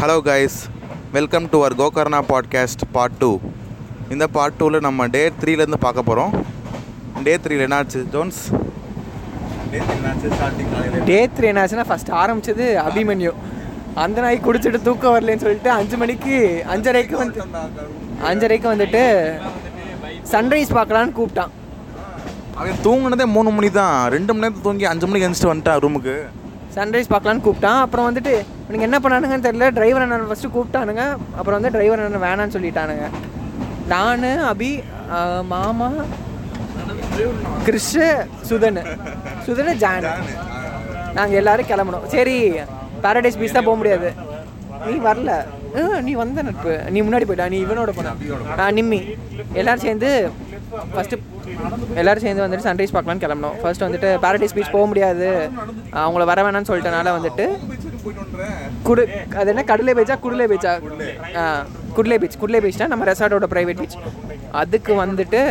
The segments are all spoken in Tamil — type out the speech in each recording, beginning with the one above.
Hello guys welcome to our Gokarna podcast part two இந்த பார்ட் டூவில் நம்ம டே த்ரீலேருந்து பார்க்க போகிறோம் டே த்ரீல என்னாச்சு ஜோன்ஸ் டே த்ரீ த்ரீ என்னாச்சுன்னா ஃபஸ்ட் ஆரம்பிச்சது அபிமன்யு. அந்த நாய் குடிச்சிட்டு தூக்கம் வரலன்னு சொல்லிட்டு அஞ்சு மணிக்கு அஞ்சரைக்கு வந்து அஞ்சரைக்கு வந்துட்டு சன்ரைஸ் பார்க்கலான்னு கூப்பிட்டான். அவன் தூங்குனதே மூணு மணி தான் ரெண்டு மணி நேரத்தில் தூங்கி அஞ்சு மணிக்கு எழுந்துட்டு வந்துட்டான் ரூமுக்கு சன்ரைஸ் பார்க்கலான்னு கூப்பிட்டான். அப்புறம் வந்துட்டு எனக்கு என்ன பண்ணானுங்கன்னு தெரியல. டிரைவர் அண்ணன் ஃபஸ்ட்டு கூப்பிட்டானுங்க. அப்புறம் வந்து டிரைவர் அண்ணன் வேணான்னு சொல்லிட்டானுங்க. நான் அபி மாமா கிறிஷு சுதன். சுதன் ஜான். நாங்கள் எல்லாரும் கிளம்பணும் சரி பேரடைஸ் பீச் தான் போக முடியாது. நீ வரல. நீ வந்த நட்பு. நீ முன்னாடி போயிட்டா. நீ இவனோட போன. நான் நிம்மி. எல்லாரும் சேர்ந்து ஃபஸ்ட்டு எல்லாரும் சேர்ந்து வந்துட்டு சன்ரைஸ் பார்க்கலான்னு கிளம்பணும் ஃபர்ஸ்ட் வந்துட்டு பேரடைஸ் பீச் போக முடியாது. அவங்கள வர வேணாம்னு சொல்லிட்டனால வந்துட்டு குடு அது என்ன? கடலை பீச்சா குடலை பீச்சா குடலை பீச் குடலை பீச்னா நம்ம ரெசார்ட்டோட ப்ரைவேட் பீச் அதுக்கு வந்துட்டு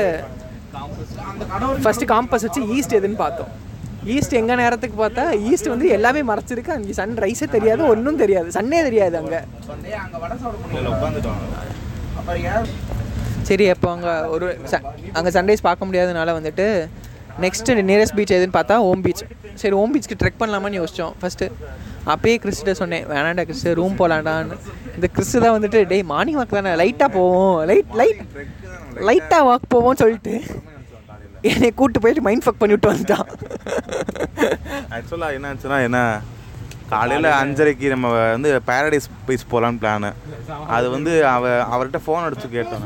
ஃபஸ்ட்டு காம்பஸ் வச்சு ஈஸ்ட் எதுன்னு பார்த்தோம். ஈஸ்ட் எங்கே நேரத்துக்கு பார்த்தா ஈஸ்ட் வந்து எல்லாமே மறைச்சிருக்கு. அங்கே சன் ரைஸே தெரியாது ஒன்றும் தெரியாது. சன்னே தெரியாது அங்கே. சரி அப்போ அங்கே ஒரு ச அங்கே சன்ரைஸ் பார்க்க முடியாதனால வந்துட்டு நெக்ஸ்ட்டு நியரஸ்ட் பீச் எதுன்னு பார்த்தா ஓம் பீச் சரி ஓம் பீச்சுக்கு ட்ரெக் பண்ணலாமான்னு யோசித்தோம் ஃபஸ்ட்டு அப்பயே கிறிஸ்கிட்ட சொன்னேன் வேணாண்டா கிறிஸ் ரூம் போகலாண்டான்னு இந்த கிறிஸ்து தான் வந்துட்டு டேய் மார்னிங் வாக் தானே லைட்டாக போவோம் லைட் லைட் லைட்டாக வாக் போவோம்னு சொல்லிட்டு என்னை கூப்பிட்டு போயிட்டு மைண்ட் ஃபக் பண்ணிவிட்டு வந்துட்டான். ஆக்சுவலாக என்ன ஆச்சுன்னா என்ன காலையில் அஞ்சரைக்கு நம்ம வந்து பாரடைஸ் பீச் போகலான்னு பிளானு அது வந்து அவ அவர்கிட்ட ஃபோன் அடிச்சு கேட்டோம்.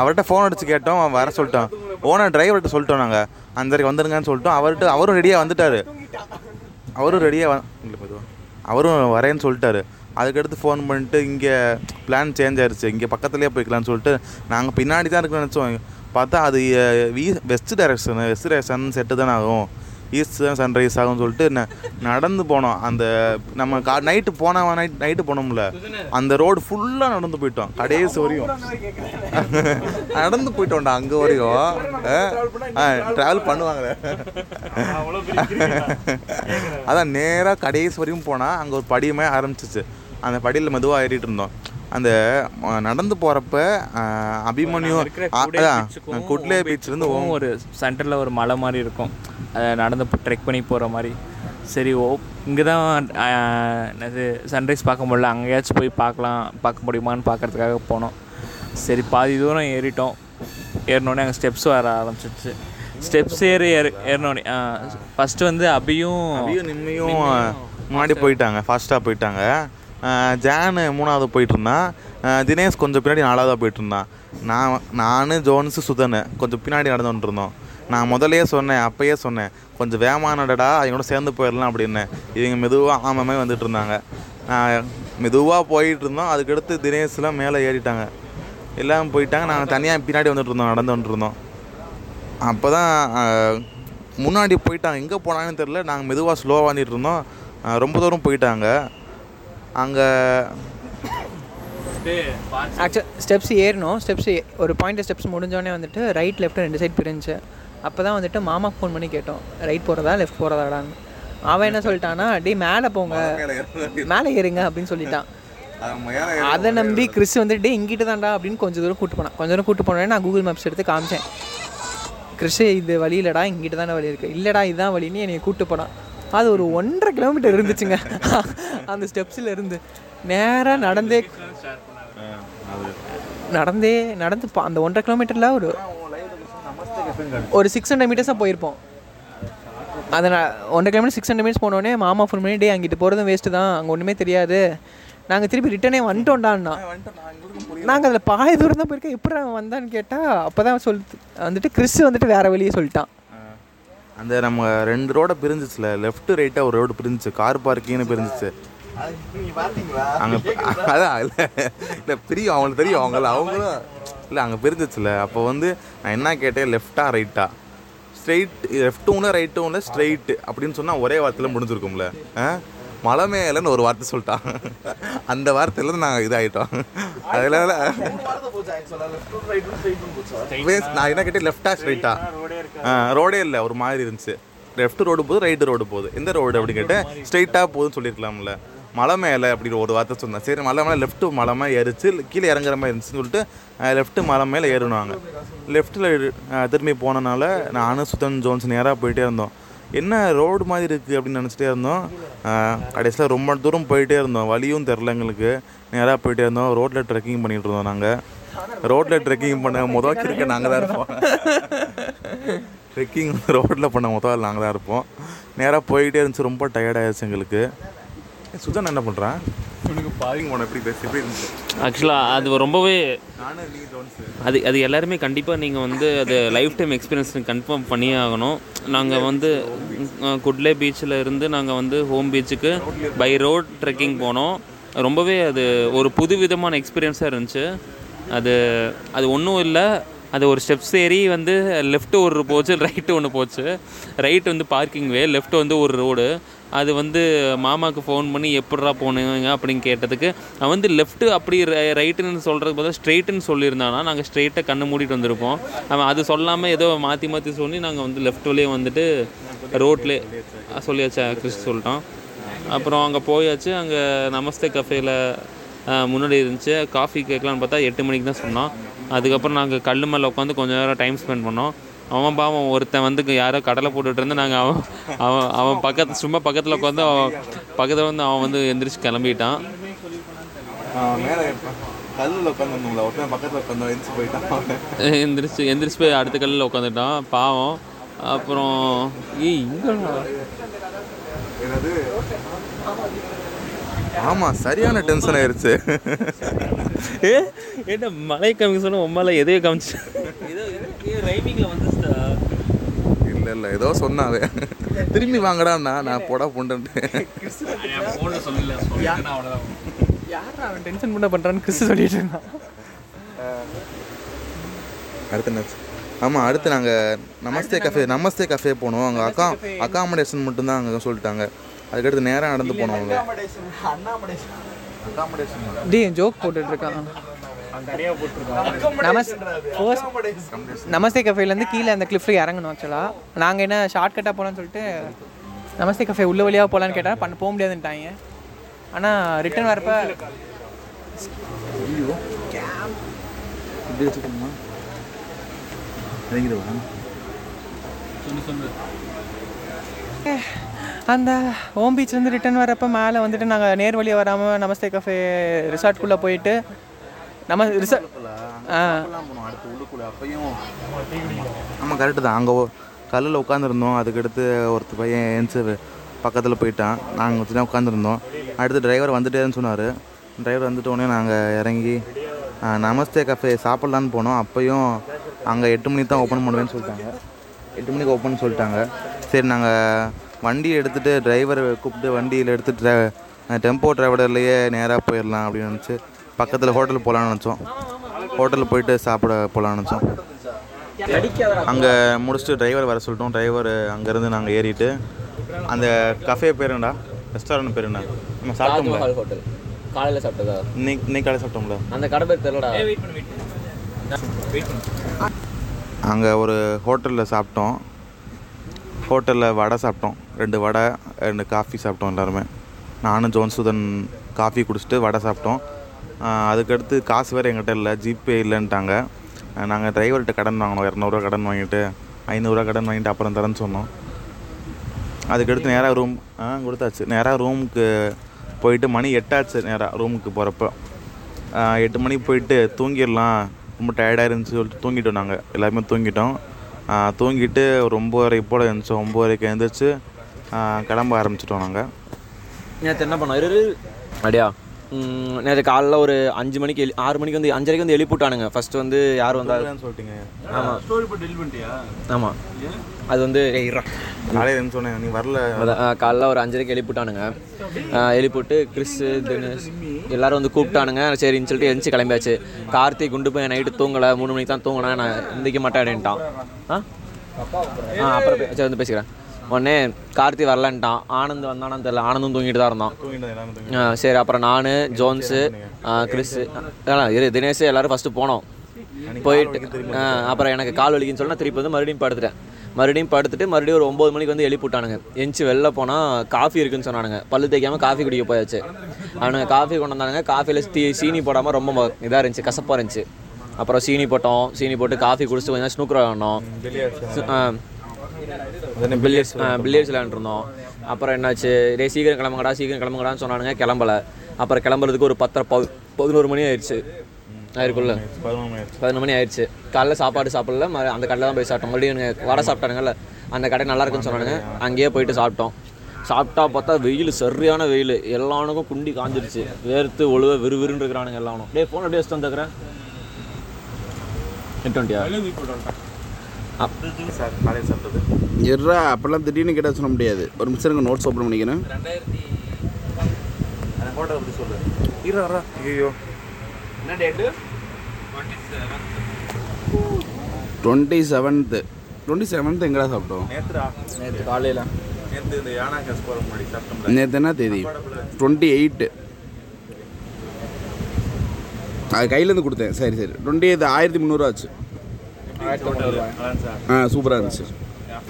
அவர்கிட்ட ஃபோன் அடிச்சு கேட்டோம் அவன் வர சொல்லிட்டோம் ஓனர் டிரைவர்கிட்ட சொல்லிட்டோம் நாங்கள் அஞ்சரைக்கு வந்துருங்கன்னு சொல்லிட்டோம். அவர்கிட்ட அவரும் ரெடியாக வந்துட்டாரு. அவரும் ரெடியாக மெதுவா அவரும் வரேன்னு சொல்லிட்டாரு. அதுக்கடுத்து ஃபோன் பண்ணிட்டு இங்கே பிளான் சேஞ்ச் ஆயிருச்சு. இங்கே பக்கத்துலேயே போய்க்கலாம்னு சொல்லிட்டு நாங்கள் பின்னாடி தான் இருக்குன்னு நினச்சோம். பார்த்தா அது வீ west direction west direction set தானே ஆகும். ஈஸ்ட் தான் சன்ரைஸ் ஆகும்னு சொல்லிட்டு ந நடந்து போனோம். அந்த நம்ம கா நைட்டு போன நைட் நைட்டு போனோம்ல. அந்த ரோடு ஃபுல்லாக நடந்து போயிட்டோம். கடைசி வரையும். நடந்து போயிட்டோம்டா அங்கே வரையும். ட்ராவல் பண்ணுவாங்களே. அதான் நேராக கடைசி வரையும் போனால் அங்கே ஒரு படியுமே ஆரம்பிச்சிச்சு. அந்த படியில் மெதுவாக ஏறிட்டு இருந்தோம். அந்த நடந்து போகிறப்ப அபிமன்யு அதான் குட்லே பீச்லேருந்து ஒரு சென்டரில் ஒரு மலை மாதிரி இருக்கும். அதை நடந்து ட்ரெக் பண்ணி போகிற மாதிரி. சரி ஓ இங்கே தான் என்னது சன்ரைஸ் பார்க்க முடியல. அங்கேயாச்சும் போய் பார்க்கலாம் பார்க்க முடியுமான்னு பார்க்கறதுக்காக போனோம். சரி பாதி தூரம் ஏறிட்டோம். ஏறினோடனே அங்கே ஸ்டெப்ஸ் வர ஆரம்பிச்சிடுச்சு ஸ்டெப்ஸ் ஏறி ஏறி ஏறினோடனே ஃபஸ்ட்டு வந்து அபியும் அபியும் நிம்மியும் முன்னாடி போயிட்டாங்க ஃபாஸ்ட்டாக போயிட்டாங்க. ஜானு மூணாவது போயிட்டுருந்தான் தினேஷ் கொஞ்சம் பின்னாடி நாலாவதாக போயிட்டுருந்தான் நான் நான் ஜோன்ஸு சுதனு கொஞ்சம் பின்னாடி நடந்துகிட்ருந்தோம் நான் முதலே சொன்னேன் அப்பயே சொன்னேன் கொஞ்சம் வேமானடா அவங்களோட சேர்ந்து போயிடலாம் அப்படின்னு. இவங்க மெதுவாக ஆமாமே வந்துட்டு இருந்தாங்க மெதுவாக போயிட்டு இருந்தோம் அதுக்கடுத்து தினேஷ்லாம் மேலே ஏறிட்டாங்க. எல்லாம் போயிட்டாங்க நாங்கள் தனியாக பின்னாடி வந்துட்டு இருந்தோம் நடந்து வந்துட்டு இருந்தோம் அப்போ தான் முன்னாடி போயிட்டாங்க. எங்கே போனாங்கன்னு தெரில நாங்கள் மெதுவாக ஸ்லோவாக வந்துட்டு இருந்தோம் ரொம்ப தூரம் போயிட்டாங்க. அங்கே ஆக்சுவல் ஸ்டெப்ஸ் ஏறணும். ஸ்டெப்ஸ் ஒரு பாயிண்ட் ஸ்டெப்ஸ் முடிஞ்சோடனே வந்துட்டு ரைட் லெஃப்ட் ரெண்டு சைடு பிரிஞ்சு. அப்போ தான் வந்துட்டு மாமாக்கு ஃபோன் பண்ணி கேட்டோம். ரைட் போகிறதா லெஃப்ட் போகிறதாடான்னு அவன் என்ன சொல்லிட்டான்னா டேய் மேலே போங்க. மேலே ஏறுங்க அப்படின்னு சொல்லிட்டான். அதை நம்பி கிறிஸ் வந்துட்டு இங்கிட்டு தான்டா அப்படின்னு கொஞ்சம் தூரம் கூட்டு போனான். கொஞ்சம் தூரம் கூட்டு போனோடனே நான் கூகுள் மேப்ஸ் எடுத்து காமிச்சேன். கிறிஸ் இது வழி இல்லைடா இங்கிட்டு தானே வழி இருக்குது இல்லைடா இதுதான் வழின்னு என்னை கூட்டு போனான். அது ஒரு ஒன்றரை கிலோமீட்டர் இருந்துச்சுங்க. அந்த ஸ்டெப்ஸில் இருந்து. நேராக நடந்தே நடந்தே நடந்து பா- அந்த ஒன்றரை கிலோமீட்டரில் ஒரு ஒரு சிக்ஸ் ஹண்ட்ரட் மீட்டர்ஸாக போயிருப்போம். அதை நான் ஒன்றரை கிலோமீட்டர் சிக்ஸ் ஹண்ட்ரட் மீட்டர்ஸ் போனோடனே மாமா ஃபோன் பண்ணி டே அங்கிட்டு போகிறதும் வேஸ்ட்டு தான். அங்கே ஒன்றுமே தெரியாது. நாங்கள் திருப்பி ரிட்டனே வந்துட்டோண்டான்னா நாங்கள் அதில் பாய தூரம் தான் போயிருக்கோம். எப்படி வந்தான்னு கேட்டால் அப்போ தான் சொல் வந்துட்டு கிறிஸ் வந்துட்டு வேறு வழியே சொல்லிட்டான். அந்த நம்ம ரெண்டு ரோட பிரிஞ்சிச்சுல. லெஃப்ட் ரைட்டாக ஒரு ரோடு பிரிஞ்சிச்சு. கார் பார்க்கிங்னு பிரிஞ்சிச்சு. அங்கே அதான் இல்லை. இல்லை பிரியும். அவங்களுக்கு தெரியும். அவங்கள அவங்களும் இல்லை அங்கே பிரிஞ்சிச்சுல. அப்போ வந்து நான் என்ன கேட்டேன்? லெஃப்டா ரைட்டா ஸ்ட்ரெயிட் லெஃப்ட்டும் இல்லை ரைட்டும் இல்லை ஸ்ட்ரெயிட்டு அப்படின்னு சொன்னால் ஒரே வார்த்தையில் முடிஞ்சிருக்கும்ல. ஆ? மலை மேலேன்னு ஒரு வார்த்தை சொல்லிட்டான் அந்த வார்த்தையிலேருந்து நாங்கள் இதாகிட்டோம் அதில் நான் என்ன கேட்டேன்? லெஃப்டா ஸ்ட்ரைட்டா ரோடே இல்லை ஒரு மாதிரி இருந்துச்சு. லெஃப்ட் ரோடு போகுது ரைட்டு ரோடு போகுது. எந்த ரோடு அப்படின்னு கேட்டேன்? ஸ்ட்ரைட்டாக போகுதுன்னு சொல்லியிருக்கலாம்ல. மலை மேலே அப்படி ஒரு வார்த்தை சொன்னேன் சரி மலை மேலே லெஃப்ட்டு மலை மேலே ஏறிச்சு கீழே இறங்குற மாதிரி இருந்துச்சுன்னு சொல்லிட்டு லெஃப்ட்டு மலை மேலே ஏறினாங்க. லெஃப்ட்டில் திரும்பி போனனால நானும் சுத்தன் ஜோன்ஸ் நேராக போயிட்டே இருந்தோம். என்ன ரோடு மாதிரி இருக்குது அப்படின்னு நினச்சிட்டே இருந்தோம். கடைசியில் ரொம்ப தூரம் போயிட்டே இருந்தோம். வழியும் தெரில எங்களுக்கு. நேராக போயிட்டே இருந்தோம். ரோட்டில் ட்ரெக்கிங் பண்ணிகிட்டு இருந்தோம் நாங்கள் ரோட்டில் ட்ரெக்கிங் பண்ண முதல் இருக்க நாங்கள் தான் இருப்போம். ட்ரெக்கிங் ரோட்டில் பண்ண முதல் நாங்கள் தான் இருப்போம். நேராக போயிட்டே இருந்துச்சு. ரொம்ப டயர்டாகிடுச்சு எங்களுக்கு. சுதன் என்ன பண்ணுறான் உனக்கு பாருங்க உன எப்படி பேசி எப்படி இருந்துச்சு? ஆக்சுவலாக அது ரொம்பவே அது அது எல்லாருமே கண்டிப்பாக நீங்கள் வந்து அது லைஃப் டைம் எக்ஸ்பீரியன்ஸ் கன்ஃபார்ம் பண்ணியே ஆகணும். நாங்கள் வந்து குட்லே பீச்சில் இருந்து நாங்கள் வந்து ஹோம் பீச்சுக்கு பை ரோட் ட்ரெக்கிங் போனோம். ரொம்பவே அது ஒரு புது விதமான எக்ஸ்பீரியன்ஸாக இருந்துச்சு. அது அது ஒன்றும் இல்லை. அது ஒரு ஸ்டெப்ஸ் ஏறி வந்து லெஃப்ட் ஒரு போச்சு ரைட்டு ஒன்று போச்சு. ரைட் வந்து பார்க்கிங் வே லெஃப்ட் வந்து ஒரு ரோடு அது வந்து மாமாவுக்கு ஃபோன் பண்ணி எப்பட்றா போனீங்க அப்படின்னு கேட்டதுக்கு அவன் வந்து லெஃப்ட்டு அப்படி ரைட்டுன்னு சொல்கிறது பார்த்தா ஸ்ட்ரெயிட்டுன்னு சொல்லியிருந்தானா நாங்கள் ஸ்ட்ரெயிட்டாக கண்ணு மூடிட்டு வந்திருப்போம். அவன் அது சொல்லாமல் ஏதோ மாற்றி மாற்றி சொல்லி நாங்கள் வந்து லெஃப்ட் வழியே வந்துட்டு ரோட்லே சொல்லியாச்சா கிறிஸ்து சொல்லிட்டோம் அப்புறம் அங்கே போயாச்சு அங்கே நமஸ்தே கஃபேல முன்னாடி இருந்துச்சு. காஃபி கேட்கலான்னு பார்த்தா எட்டு மணிக்கு தான் சொன்னோம் அதுக்கப்புறம் நாங்கள் கல் மேலே உட்காந்து கொஞ்சம் நேரம் டைம் ஸ்பெண்ட் பண்ணோம். அவன் பாவம் ஒருத்தன் வந்து யாரோ கடலை போட்டுட்டு இருந்து நாங்கள் அவன் அவன் அவன் பக்கத்து சும்மா பக்கத்தில் உட்காந்து அவன் பக்கத்தில் வந்து அவன் வந்து எந்திரிச்சு கிளம்பிட்டான். மேலே கல்லில் உட்காந்துருந்தோம்ல ஒருத்தன் பக்கத்தில் உட்காந்து எழுந்து போயிட்டான். எந்திரிச்சு எந்திரிச்சு போய் அடுத்த கல்லில் உட்காந்துட்டான் பாவம். அப்புறம் ஏய் இங்கே என்னது? ஆமாம் சரியான டென்ஷன் ஆயிருச்சு. ஏ என்ன மலை காமிக்க சொன்ன உம்மால எதையோ காமிச்சு. ஏதோ ரைமிங்கில் வந்துச்சுடா இல்லை இல்லை ஏதோ சொன்னாவே திரும்பி வாங்கடாண்ணா நான் போடா புண்டுன்ட்டு. யாரா அவன் டென்ஷன் பண்ண பண்ணுறான்னு கிறிஸ்து சொல்லிட்டு இருந்தான். அடுத்து என்னாச்சு ஆமாம் அடுத்து நாங்கள் நமஸ்தே கஃபே நமஸ்தே கஃபே போனோம். அங்கே அக்கா அக்காமடேஷன் மட்டும்தான் அங்கே சொல்லிட்டாங்க. அதுக்கடுத்து நேராக நடந்து போனோம் அவங்க அக்காமடேஷன் டே ஜோக் போட்டுட்டு இருக்கான். நமஸ் நமஸ்தே கஃபேலேருந்து கீழே அந்த கிளிஃப்ல இறங்கணும் ஆக்சுவலாக நாங்கள் என்ன ஷார்ட் கட்டாக போகலான்னு சொல்லிட்டு நமஸ்தே கஃபே உள்ள வழியாக போகலான்னு கேட்டால் பண்ண போக முடியாதுன்ட்டாங்க. ஆனால் ரிட்டர்ன் வரப்ப அந்த ஹோம் பீச்லேருந்து ரிட்டர்ன் வரப்போ மேலே வந்துட்டு நாங்கள் நேர் வழியாக வராமல் நமஸ்தே கஃபே ரிசார்ட்குள்ளே போயிட்டு நம்ம ரிசார்ட் ஆ. ஆமாம் கரெக்டு தான். அங்கே கல்லில் உட்காந்துருந்தோம் அதுக்கடுத்து ஒருத்தர் பையன் ஏன்ச்சு பக்கத்தில் போயிட்டான். நாங்கள் கொஞ்ச நேரம் உட்காந்துருந்தோம் அடுத்து டிரைவர் வந்துட்டேன்னு சொன்னார். டிரைவர் வந்துட்ட உடனே நாங்கள் இறங்கி நமஸ்தே கஃபே சாப்பிட்லான்னு போனோம். அப்பையும் அங்கே எட்டு மணிக்கு தான் ஓப்பன் பண்ணுவேன்னு சொல்லிட்டாங்க. எட்டு மணிக்கு ஓப்பன் சொல்லிட்டாங்க. சரி நாங்கள் வண்டி எடுத்துகிட்டு டிரைவர் கூப்பிட்டு வண்டியில் எடுத்துகிட்டு டெம்போ டிரைவர்லேயே நேராக போயிடலாம் அப்படின்னு நினச்சி பக்கத்தில் ஹோட்டல் போகலான்னு நினச்சோம். ஹோட்டலில் போயிட்டு சாப்பிட போகலான்னு நினச்சோம். அங்கே முடிச்சுட்டு டிரைவர் வர சொல்லிட்டோம். டிரைவர் அங்கேருந்து நாங்கள் ஏறிட்டு அந்த கஃபே பேர் என்னடா? ரெஸ்டாரண்ட் பேர் என்ன? நம்ம சாப்பிட்டோம்ல. ஹோட்டல் காலையில் சாப்பிட்டதா? இன்னைக்கு இன்னைக்கு காலை சாப்பிட்டோம்ல. அந்த கடை பேர் தெரியலடா. அங்கே ஒரு ஹோட்டலில் சாப்பிட்டோம். ஹோட்டலில் வடை சாப்பிட்டோம். ரெண்டு வடை ரெண்டு காஃபி சாப்பிட்டோம் எல்லாருமே. நானும் ஜோன்சுதன் காஃபி குடிச்சிட்டு வடை சாப்பிட்டோம். அதுக்கடுத்து காசு வேறு எங்கிட்ட இல்லை ஜிபே இல்லைன்ட்டாங்க. நாங்கள் டிரைவர்கிட்ட கடன் வாங்கினோம் இரநூறுவா கடன் வாங்கிட்டு ஐநூறுரூவா கடன் வாங்கிட்டு அப்புறம் தரேன்னு சொன்னோம். அதுக்கடுத்து நேராக ரூம் ஆ கொடுத்தாச்சு. நேராக ரூமுக்கு போயிட்டு மணி எட்டாச்சு நேராக ரூமுக்கு போகிறப்ப எட்டு மணிக்கு போயிட்டு தூங்கிடலாம் ரொம்ப டயர்டாக இருந்துச்சு சொல்லிட்டு தூங்கிட்டோம் நாங்கள் எல்லாருமே தூங்கிட்டோம். தூங்கிட்டு ஒரு ஒம்பது போல் எழுந்திரிச்சோம் ஒம்பது வரைக்கும் எழுந்திரிச்சு கிளம்ப ஆரம்பிச்சிட்டோம் நாங்கள் நேற்று என்ன பண்ணோம்? இரு அப்படியா நேற்று காலைல ஒரு அஞ்சு மணிக்கு எழு ஆறு மணிக்கு வந்து அஞ்சரைக்கு வந்து எழுப்பிவிட்டானுங்க. ஃபர்ஸ்ட் வந்து யார் வந்தாலும் சொல்லிட்டீங்க. ஆமாம் ஆமாம் அது வந்து. காலையில் சொன்னேன் நீ வரல. காலைல ஒரு அஞ்சரைக்கு எழுப்பிவிட்டானுங்க. எழுப்பிவிட்டு கிறிஸ் தினேஷ் எல்லாரும் வந்து கூப்பிட்டானுங்க. சரின்னு சொல்லிட்டு எழுந்துச்சு கிளம்பியாச்சு. கார்த்திக் குண்டு போய் நைட்டு தூங்கலை மூணு மணிக்கு தான் தூங்கினேன். நான் எந்திரிக்க மாட்டேன் அப்படின்ட்டான் ஆ? அப்புறம் சரி வந்து பேசிக்கிறேன். உடனே கார்த்தி வரலன்ட்டான். ஆனந்த் வந்தானான்னு தெரியல. ஆனந்தும் தூங்கிட்டு தான் இருந்தான். சரி அப்புறம் நான் ஜோன்ஸு கிறிஸ் இரு தினேஷ் எல்லாரும் ஃபஸ்ட்டு போனோம். போயிட்டு அப்புறம் எனக்கு கால் வலிக்குன்னு சொல்லி நான் திருப்பி வந்து மறுபடியும் படுத்துட்டேன். மறுபடியும் படுத்துட்டு மறுபடியும் ஒரு ஒம்பது மணிக்கு வந்து எழுப்பிவிட்டானுங்க. எந்திச்சு வெளில போனால் காஃபி இருக்குன்னு சொன்னானுங்க. பல்லு தேய்க்காமல் காஃபி குடிக்க போயாச்சு. அவனுங்க காஃபி கொண்டு வந்தானுங்க. காஃபியில் தீ சீனி போடாமல் ரொம்ப இதாக இருந்துச்சு கசப்பாக இருந்துச்சு. அப்புறம் சீனி போட்டோம். சீனி போட்டு காஃபி குடிச்சிட்டு கொஞ்சம் ஸ்னூக்கர் விளாண்டோம் பில்லியர்ஸ் பில்லியர்ஸ் விளையாண்டுருந்தோம். அப்புறம் என்னாச்சு? டே சீக்கிரம் கிளம்புங்கடா சீக்கிரம் கிளம்புங்கடான்னு சொன்னானுங்க கிளம்பல. அப்புறம் கிளம்புறதுக்கு ஒரு பத்தரை பதினோரு மணி ஆயிடுச்சு. ஆயிருக்குள்ள பதினொரு மணி ஆயிடுச்சு. காலைல சாப்பாடு சாப்பிடல மறு- அந்த கடையில் தான் போய் சாப்பிட்டோம். மறுபடியும் எனக்கு வடை சாப்பிட்டானுங்கல்ல அந்த கடை நல்லா இருக்குன்னு சொன்னானுங்க. அங்கேயே போயிட்டு சாப்பிட்டோம். சாப்பிட்டா பார்த்தா வெயில் சரியான வெயில். எல்லானுக்கும் குண்டி காஞ்சிருச்சு. வேர்த்து ஒழுவ விறுவிறுன்னு இருக்கிறானுங்க எல்லாரும் டே ஃபோன் அப்படியே வச்சு தந்துக்கிறேன் எட்டு டுவெண்ட்டியா சார் காலையில் சாப்பிட்டது எர்ரா அப்பெல்லாம் திடீர்னு கேட்டால் சொல்ல முடியாது. ஒரு நிமிஷம் எனக்கு நோட்ஸ் ஓப்பன் பண்ணிக்கிறேன். சொல்லு இரா ஐயோ டுவெண்ட்டி செவன்த்து டுவெண்ட்டி செவன்த்து எங்கடா சாப்பிட்டோம்? நேற்றுடா நேற்று காலையில். நேற்று இந்த யானா கேஸ் போகிற முன்னாடி சாப்பிட்டோம்ல. நேற்று என்ன தேதி? டுவெண்ட்டி எயிட்டு அது கையிலேருந்து கொடுத்தேன். சரி சரி. டுவெண்ட்டி எயிட் ஆயிரத்தி முந்நூறுவா ஆச்சு. ஆ சூப்பராக இருந்துச்சு.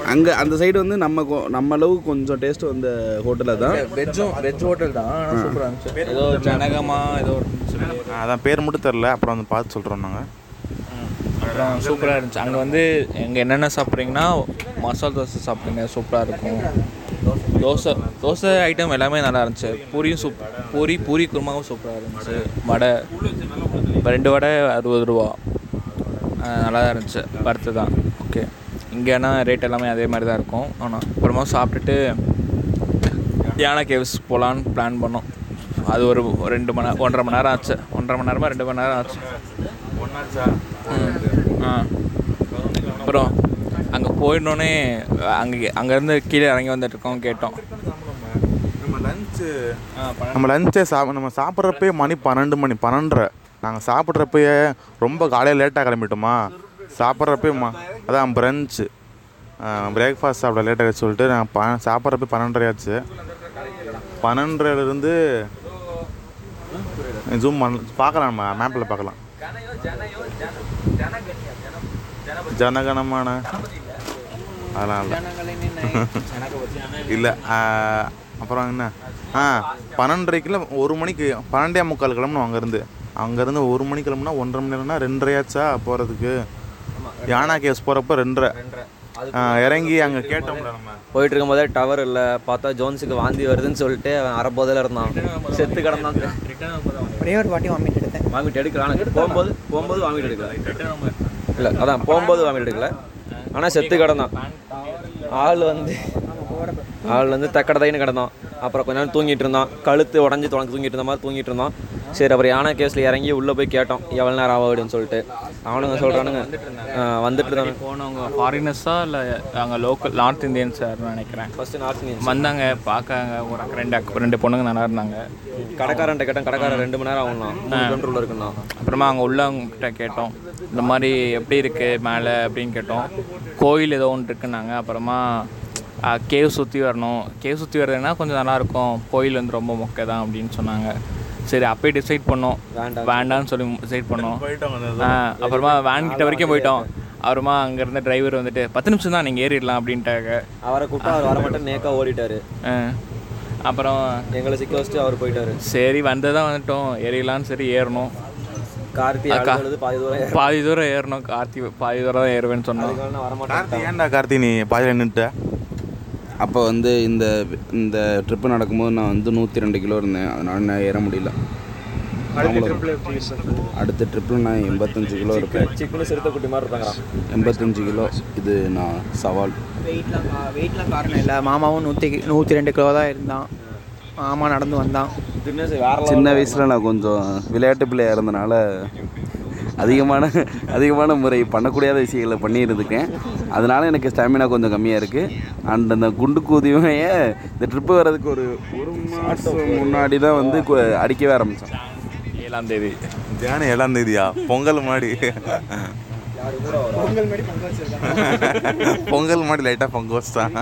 அங்கே அந்த சைடு வந்து நம்ம கொ- நம்ம அளவுக்கு கொஞ்சம் டேஸ்ட் வந்த ஹோட்டலில் தான். வெஜ்ஜும் வெஜ் ஹோட்டல் தான். சூப்பராக இருந்துச்சு. ஏதோ ஜனகமா ஏதோ அதான் பேர் மட்டும் தெரில அப்புறம் வந்து பார்த்து சொல்கிறோம் நாங்கள் அப்புறம் சூப்பராக இருந்துச்சு. அங்கே வந்து எங்கே என்னென்ன சாப்பிட்றீங்கன்னா மசாலா தோசை சாப்பிடுங்க. சூப்பராக இருக்கும். தோசை தோசை ஐட்டம் எல்லாமே நல்லா இருந்துச்சு. பூரியும் சூப் பூரி பூரி குருமாவும் சூப்பராக இருந்துச்சு. வடை. இப்போ ரெண்டு வடை அறுபது ரூபா. நல்லா தான் இருந்துச்சு. பருத்து தான். ஓகே இங்கேனா ரேட் எல்லாமே அதே மாதிரி தான் இருக்கும். ஆனால் அப்புறமா சாப்பிட்டுட்டு யானை கேவ்ஸ் போகலான்னு பிளான் பண்ணோம். அது ஒரு ரெண்டு மணி நேரம் ஒன்றரை மணி நேரம் ஆச்சு. ஒன்றரை மணி நேரமா ரெண்டு மணி நேரம் ஆச்சு. ஆ. அப்புறம் அங்கே போயிடனோடனே அங்கே அங்கேருந்து கீழே இறங்கி வந்துட்டு இருக்கோம் கேட்டோம். நம்ம லஞ்சு நம்ம லஞ்சே சா நம்ம சாப்பிட்றப்பே மணி பன்னெண்டு மணி பன்னெண்டரை. நாங்கள் சாப்பிட்றப்பயே ரொம்ப காலையில் லேட்டாக கிளம்பிட்டோமா. சாப்பிட்றப்பே மா அதான் பிரஞ்சு பிரேக்ஃபாஸ்ட் சாப்பிட லேட்டாக சொல்லிட்டு நாங்கள் ப சாப்பிட்றப்ப பன்னெண்டரை ஆச்சு. பன்னெண்டரைலேருந்து ஜூம் பண்ண பார்க்கலாம் நம்ம மேப்பில் பார்க்கலாம். ஜனகணமான அதெல்லாம் இல்லை. இல்லை அப்புறம் என்ன? ஆ பன்னெண்டரைக்குள்ள ஒரு மணிக்கு பன்னெண்டே முக்கால் கிளம்பணும் அங்கேருந்து. அங்கேருந்து ஒரு மணி கிளம்புனா ஒன்றரை மணி நேரம்னா ரெண்டரையாச்சா போகிறதுக்கு? யானா கேஸ் போகிறப்ப ரெண்டரை. இறங்கி அங்கே கேட்டோம்ல நம்ம. போயிட்டு இருக்கும்போதே டவர் இல்லை பார்த்தா ஜோன்ஸுக்கு வாந்தி வருதுன்னு சொல்லிட்டு அவன் அரை போதில் இருந்தான். செத்து கிடந்தான். ஒரே ஒரு வாட்டி வாமிட் எடுத்தேன். வாமிட் எடுக்கலாம் போகும்போது போகும்போது வாமிட் எடுக்கல. இல்லை அதான் போகும்போது வாமிட் எடுக்கல. ஆனால் செத்து கிடந்தான். ஆள் வந்து ஆள் வந்து தக்கடதைன்னு கிடந்தான். அப்புறம் கொஞ்ச நேரம் தூங்கிட்டு இருந்தான். கழுத்து உடஞ்சி தொடங்கி தூங்கிட்டு இருந்த மாதிரி தூங்கிட்டு இருந்தான். சரி அப்புறம் யானை கேஸில் இறங்கி உள்ளே போய் கேட்டோம். எவ்வளோ நேரம் ஆகும் அப்படின்னு சொல்லிட்டு. அவனுங்க சொல்கிறானுங்க வந்துட்டு இருந்தாங்க. போனவங்க ஃபாரினர்ஸா இல்லை அங்கே லோக்கல் நார்த் இந்தியன்ஸ் யாருன்னு நினைக்கிறேன். ஃபஸ்ட்டு நார்த் இந்தியன் வந்தாங்க பார்க்காங்க ஒரு அக்கா- ரெண்டு அக்கா- ரெண்டு பொண்ணுங்க நல்லா இருந்தாங்க. கடைக்காரன்ட்ட கேட்டேன். கடைக்காரன் ரெண்டு மணி நேரம் கிலோமீட்டர் உள்ள இருக்குண்ணா அப்புறமா அங்கே உள்ளவங்ககிட்ட கேட்டோம். இந்த மாதிரி எப்படி இருக்குது மேலே அப்படின்னு கேட்டோம். கோயில் ஏதோ ஒன்று இருக்குன்னாங்க. அப்புறமா கேவ் சுற்றி வரணும். கேவ் சுற்றி வர்றதுனா கொஞ்சம் நல்லாயிருக்கும். கோயில் வந்து ரொம்ப மொக்கை தான் அப்படின்னு சொன்னாங்க. சரி அப்பயே டிசைட் பண்ணோம். வேண்டாம். வேண்டாம்னு சொல்லி டிசைட் பண்ணோம். அப்புறமா வேன் கிட்ட வரைக்கும் போயிட்டோம். அப்புறமா அங்கேருந்து டிரைவர் வந்துட்டு பத்து நிமிஷம் தான் நீங்கள் ஏறிடலாம் அப்படின்ட்டாங்க. அவரை கூப்பிட்டா அவர் வர மாட்டேன் நேக்கா ஓடிட்டாரு. ஆ. அப்புறம் எங்களை சிக்க வச்சுட்டு அவர் போயிட்டாரு. சரி வந்ததான் வந்துட்டோம். ஏறிடலான்னு சரி ஏறணும். கார்த்தி பாதி தூரம் பாதி தூரம் ஏறணும். கார்த்தி பாதி தூரம் தான் ஏறுவேன்னு சொன்னோம் வர மாட்டேன் கார்த்தி ஏன்டா கார்த்தி நீ பாதியில் நின்றுட்ட அப்போ வந்து இந்த இந்த ட்ரிப்பு நடக்கும்போது நான் வந்து நூற்றி ரெண்டு கிலோ இருந்தேன். அதனால நான் ஏற முடியல. அடுத்த ட்ரிப்பில் நான் எண்பத்தஞ்சு கிலோ இருப்பேன். சிக்கனு சிறுத்தை குட்டி மாதிரி இருப்பாங்க எண்பத்தஞ்சு கிலோ இது நான் சவால். வெயிட்லாம் வெயிட்லாம் காரணம் இல்லை. மாமாவும் நூற்றி நூற்றி ரெண்டு கிலோ தான் இருந்தான். மாமா நடந்து வந்தான். சின்ன வயசில் நான் கொஞ்சம் விளையாட்டு பிள்ளையாக இருந்தனால அதிகமான அதிகமான முறை பண்ணக்கூடாத விஷயங்களை பண்ணியிருந்துக்கேன் அதனால எனக்கு ஸ்டாமினா கொஞ்சம் கம்மியாக இருக்குது அண்ட் அந்த குண்டு கூதியுமையே இந்த ட்ரிப்பு வர்றதுக்கு ஒரு ஒரு மாதம் முன்னாடி தான் வந்து அடிக்கவே ஆரம்பித்தேன் ஏழாம் தேதி. தியானம் ஏழாம் தேதியா? பொங்கல் மாடி பொங்கல் மாடி லைட்டாக பொங்க வச்சிட்டான்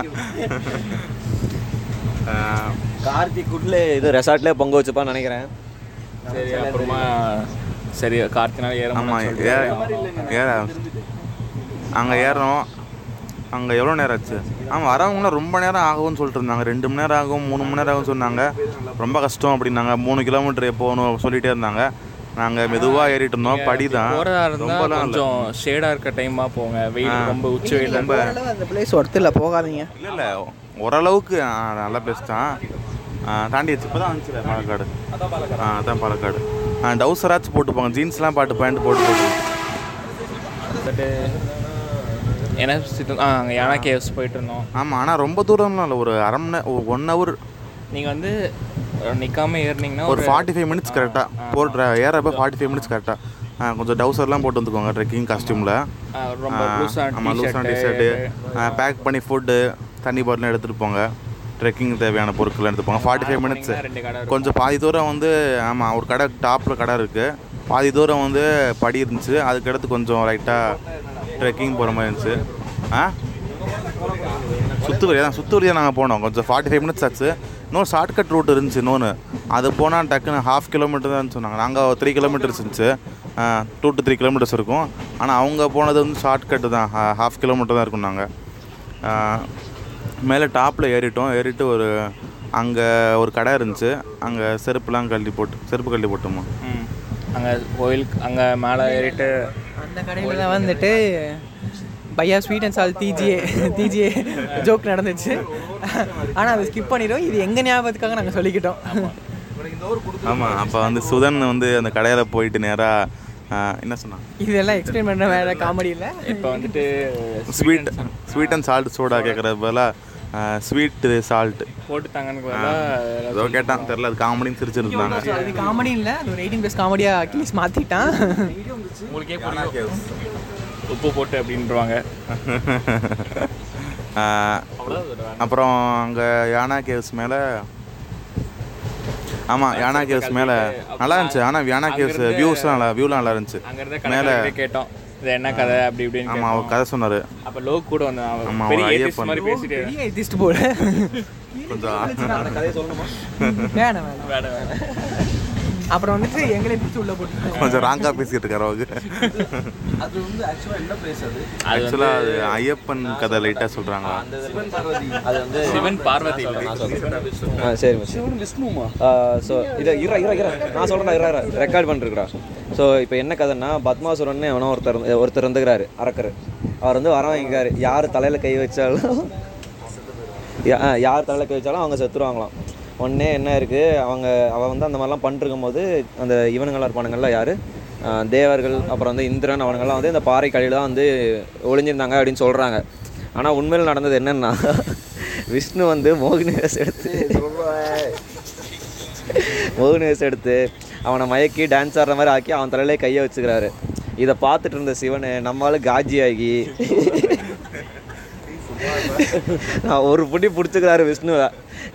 கார்த்திக்குள்ளே இது ரெசார்ட்லேயே பொங்க வச்சுப்பான்னு நினைக்கிறேன். சரி அப்புறமா சரி கார்த்தினால ஏற ஆமாம் ஏற ஏற. அங்கே ஏறணும் அங்கே எவ்வளோ நேரம் ஆச்சு? ஆமாம் வரவங்களாம் ரொம்ப நேரம் ஆகும்னு சொல்லிட்டு இருந்தாங்க. ரெண்டு மணி நேரம் ஆகும் மூணு மணி நேரம் ஆகும்னு சொன்னாங்க. ரொம்ப கஷ்டம் அப்படின்னாங்க. மூணு கிலோமீட்டர் போகணும் சொல்லிகிட்டே இருந்தாங்க. நாங்கள் மெதுவாக ஏறிட்டு இருந்தோம். படி தான் இல்லை. கொஞ்சம் ஷேடாக இருக்க டைமாக போங்க. வெயில் ரொம்ப உச்சி வெயில் ரொம்ப அந்த பிளேஸ் ஒர்த்து இல்லை. போகாதீங்க. இல்லை இல்லை. ஓரளவுக்கு நல்ல பிளேஸ் தான். ஆ, தாண்டி வச்சு இப்போ தான் வந்துச்சு பாலக்காடு. ஆ அதான் பாலக்காடு. ஆ டவுசராச்சும் போட்டுப்பாங்க. ஜீன்ஸ்லாம் பாட்டு பேண்ட் போட்டு போட்டு சுத்தி- ஆ அங்கே யானா கேவ்ஸ் போயிட்டு இருந்தோம். ஆமாம் ஆனால் ரொம்ப தூரம்லாம் இல்லை. ஒரு அரை மணி ஒன் ஹவர் நீங்கள் வந்து நிற்காம ஏறினீங்கன்னா ஒரு ஃபார்ட்டி ஃபைவ் மினிட்ஸ் கரெக்டாக போகிற ஏறப்போ ஃபார்ட்டி ஃபைவ் மினிட்ஸ் கரெக்டாக கொஞ்சம் டவுசர்லாம் போட்டு வந்துக்கோங்க ட்ரெக்கிங் காஸ்டியூமில் ஆமாம் லூஸான டிஷர்ட்டு பேக் பண்ணி ஃபுட்டு தண்ணி பாட்டிலாம் எடுத்துகிட்டு போங்க. ட்ரெக்கிங் தேவையான பொருட்கள் எடுத்து போங்க ஃபார்ட்டி ஃபைவ் மினிட்ஸ் கொஞ்சம் பாதி தூரம் வந்து ஆமாம் ஒரு கடை டாப்பில் கடை இருக்குது பாதி தூரம் வந்து படி இருந்துச்சு. அதுக்கடுத்து கொஞ்சம் லைட்டாக ட்ரெக்கிங் போகிற மாதிரி இருந்துச்சு. ஆ? தான் சுத்துவரி தான் நாங்கள் போனோம். கொஞ்சம் ஃபார்ட்டி ஃபைவ் மினிட்ஸ் ஆச்சு. இன்னொரு ஷார்ட்கட் ரூட் இருந்துச்சு இன்னொன்று அது போனால் டக்குன்னு ஹாஃப் கிலோமீட்டர் தான் சொன்னாங்க. நாங்கள் த்ரீ கிலோமீட்டர்ஸ் இருந்துச்சு. டூ டு த்ரீ கிலோமீட்டர்ஸ் இருக்கும். ஆனால் அவங்க போனது வந்து ஷார்ட்கட்டு தான். ஹாஃப் கிலோமீட்டர் தான் இருக்கும் நாங்கள் மேலே டாப்பில் ஏறிட்டோம். ஏறிட்டு ஒரு அங்கே ஒரு கடை இருந்துச்சு. அங்கே செருப்புலாம் கழட்டி போட்டு செருப்பு கழட்டி போட்டோமா. ம். அங்கே கோயிலுக்கு அங்கே மேலே ஏறிட்டு அந்த கடையில் தான் வந்துட்டு பையா ஸ்வீட் அண்ட் சால் தீஜியே தீஜியே ஜோக் நடந்துச்சு. ஆனால் அதை ஸ்கிப் பண்ணிடும் இது எங்கள் ஞாபகத்துக்காக நாங்கள் சொல்லிக்கிட்டோம். ஆமாம் அப்போ வந்து சுதன் வந்து அந்த கடையில் போயிட்டு நேராக என்ன சொன்னான் இதெல்லாம் எக்ஸ்பிளைன் பண்ணுற வேறு காமெடி இல்லை. இப்போ வந்துட்டு sweet sweet and salt soda கேட்குறது பதிலாக ஸ்வீட் சால்ட் போட்டு தாங்கன்னு பதிலாக ஏதோ கேட்டான் தெரில அது காமெடின்னு சிரிச்சிருந்தாங்க அது காமெடி இல்லை. அது ஒரு எயிட்டீன் ப்ளஸ் காமெடியாக அட்லீஸ்ட் மாற்றிட்டான் உங்களுக்கே உப்பு போட்டு அப்படின்றவாங்க. அப்புறம் அங்கே யானா கேவ்ஸ் மேலே ஆமாம் யானா கேவ்ஸ் மேலே நல்லா இருந்துச்சு. ஆனால் யானா கேவ்ஸ் வியூஸ்லாம் நல்லா வியூலாம் நல்லா இருந்துச்சு. மேலே கேட்டோம். இது என்ன கதை? அப்படி இப்படின்னு ஆமாம் அவர் கதை சொன்னார். அப்போ லோக் கூட வந்து அவன் ஆமா, பெரிய ஐயப்பன். மாதிரி பேசிட்டு போல. கொஞ்சம் வேணாம் வேணாம். வேட அப்புறம் வந்துட்டு எங்களை பிடிச்சி உள்ள போட்டு கொஞ்சம் ராங்காக பேசிகிட்டு இருக்காரு அவருக்கு அது வந்து ஆக்சுவலாக என்ன பிளேஸ் அது? ஆக்சுவலாக அது ஐயப்பன் கதை லைட்டாக சொல்கிறாங்க அது வந்து சிவன் பார்வதி. நான் சொல்கிறேன் ஆ சரி சிவன் விஷ்ணுமா ஸோ இதை இரா இரா இரா நான் சொல்கிறேன் இரா இரா. ரெக்கார்ட் பண்ணிருக்கா ஸோ இப்போ என்ன கதைன்னா பத்மாசுரன் எவனோ ஒருத்தர் இருந்து- ஒருத்தர் இருந்துக்கிறாரு அரக்கர். அவர் வந்து வர வாங்கிக்காரு யார் தலையில் கை வச்சாலும் யார் தலையில் கை வச்சாலும் அவங்க செத்துருவாங்களாம். உடனே என்ன இருக்குது அவங்க அவன் வந்து அந்த மாதிரிலாம் பண்ணிருக்கும் போது அந்த இவனுங்களாம் இருப்பானுங்கள்ல யார்? தேவர்கள் அப்புறம் வந்து இந்திரன் அவனுங்கெல்லாம் வந்து இந்த பாறை கழியில் தான் வந்து ஒளிஞ்சிருந்தாங்க அப்படின்னு சொல்கிறாங்க ஆனால் உண்மையில் நடந்தது என்னன்னா விஷ்ணு வந்து மோகினி வேஷம் எடுத்து மோகினி வேஷம் எடுத்து அவனை மயக்கி டான்ஸ் ஆடுற மாதிரி ஆக்கி அவன் தலையிலே கையை வச்சுக்கிறாரு. இதை பார்த்துட்டு இருந்த சிவனு நம்மளால காஜி ஆகி நான் ஒரு புடி பிடிச்சிக்கிறாரு விஷ்ணுவை.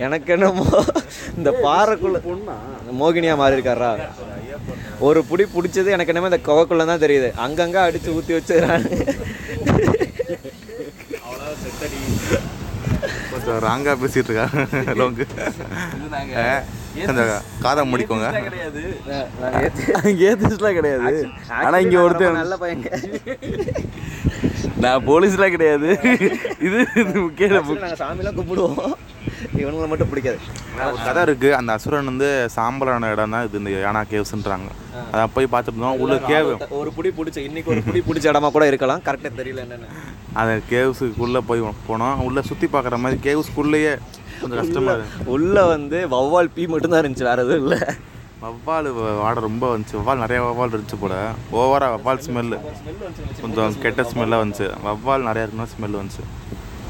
எனக்கு என்னமோ இந்த பாறைக்குள்ள மோகினியா மாறி இருக்காரா ஒரு புடி பிடிச்சது எனக்கு என்னமோ இந்த குகைக்குள்ள தான் தெரியுது. அங்கங்க அடிச்சு ஊற்றி வச்சுக்கிறாரு கொஞ்சம் ராங்காக பேசிகிட்டு இருக்காரு லோங்கு கொஞ்சம் காதை முடிக்கோங்க. கிடையாது? ஏத்திஸ்ட்லாம் கிடையாது? ஆனால் இங்கே ஒருத்தன் நல்ல பையங்க நான் போலீஸ்லாம் கிடையாது. இது இது முக்கிய நாங்கள் சாமிலாம் கும்பிடுவோம். இவனுங்களை மட்டும் பிடிக்காது. கதை இருக்கு. அந்த அசுரன் வந்து சாம்பலான இடம் தான் இது. இந்த யானா கேவ்ஸ்ன்றாங்க. அதை போய் பார்த்துட்டு இருந்தோம். உள்ள கேவ். ஒரு புடி பிடிச்ச இன்னைக்கு ஒரு புடி பிடிச்ச இடமா கூட இருக்கலாம். கரெக்டாக தெரியல என்னன்னு. அந்த கேவ்ஸுக்குள்ளே போய் போனோம். உள்ளே சுற்றி பார்க்குற மாதிரி கேவ்ஸ்குள்ளேயே கொஞ்சம் கஷ்டமாக இருக்கு. உள்ள வந்து வவ்வால் பீ மட்டும்தான் இருந்துச்சு. வேற எதுவும் இல்லை. வவ்வால் வாடை ரொம்ப வந்துச்சு. வவ்வால் நிறைய வவ்வால் இருந்துச்சு போல. ஓவராக வவ்வால் ஸ்மெல்லு கொஞ்சம் கெட்ட ஸ்மெல்லாக வந்துச்சு. வவ்வால் நிறையா இருக்குன்னா ஸ்மெல் வந்துச்சு.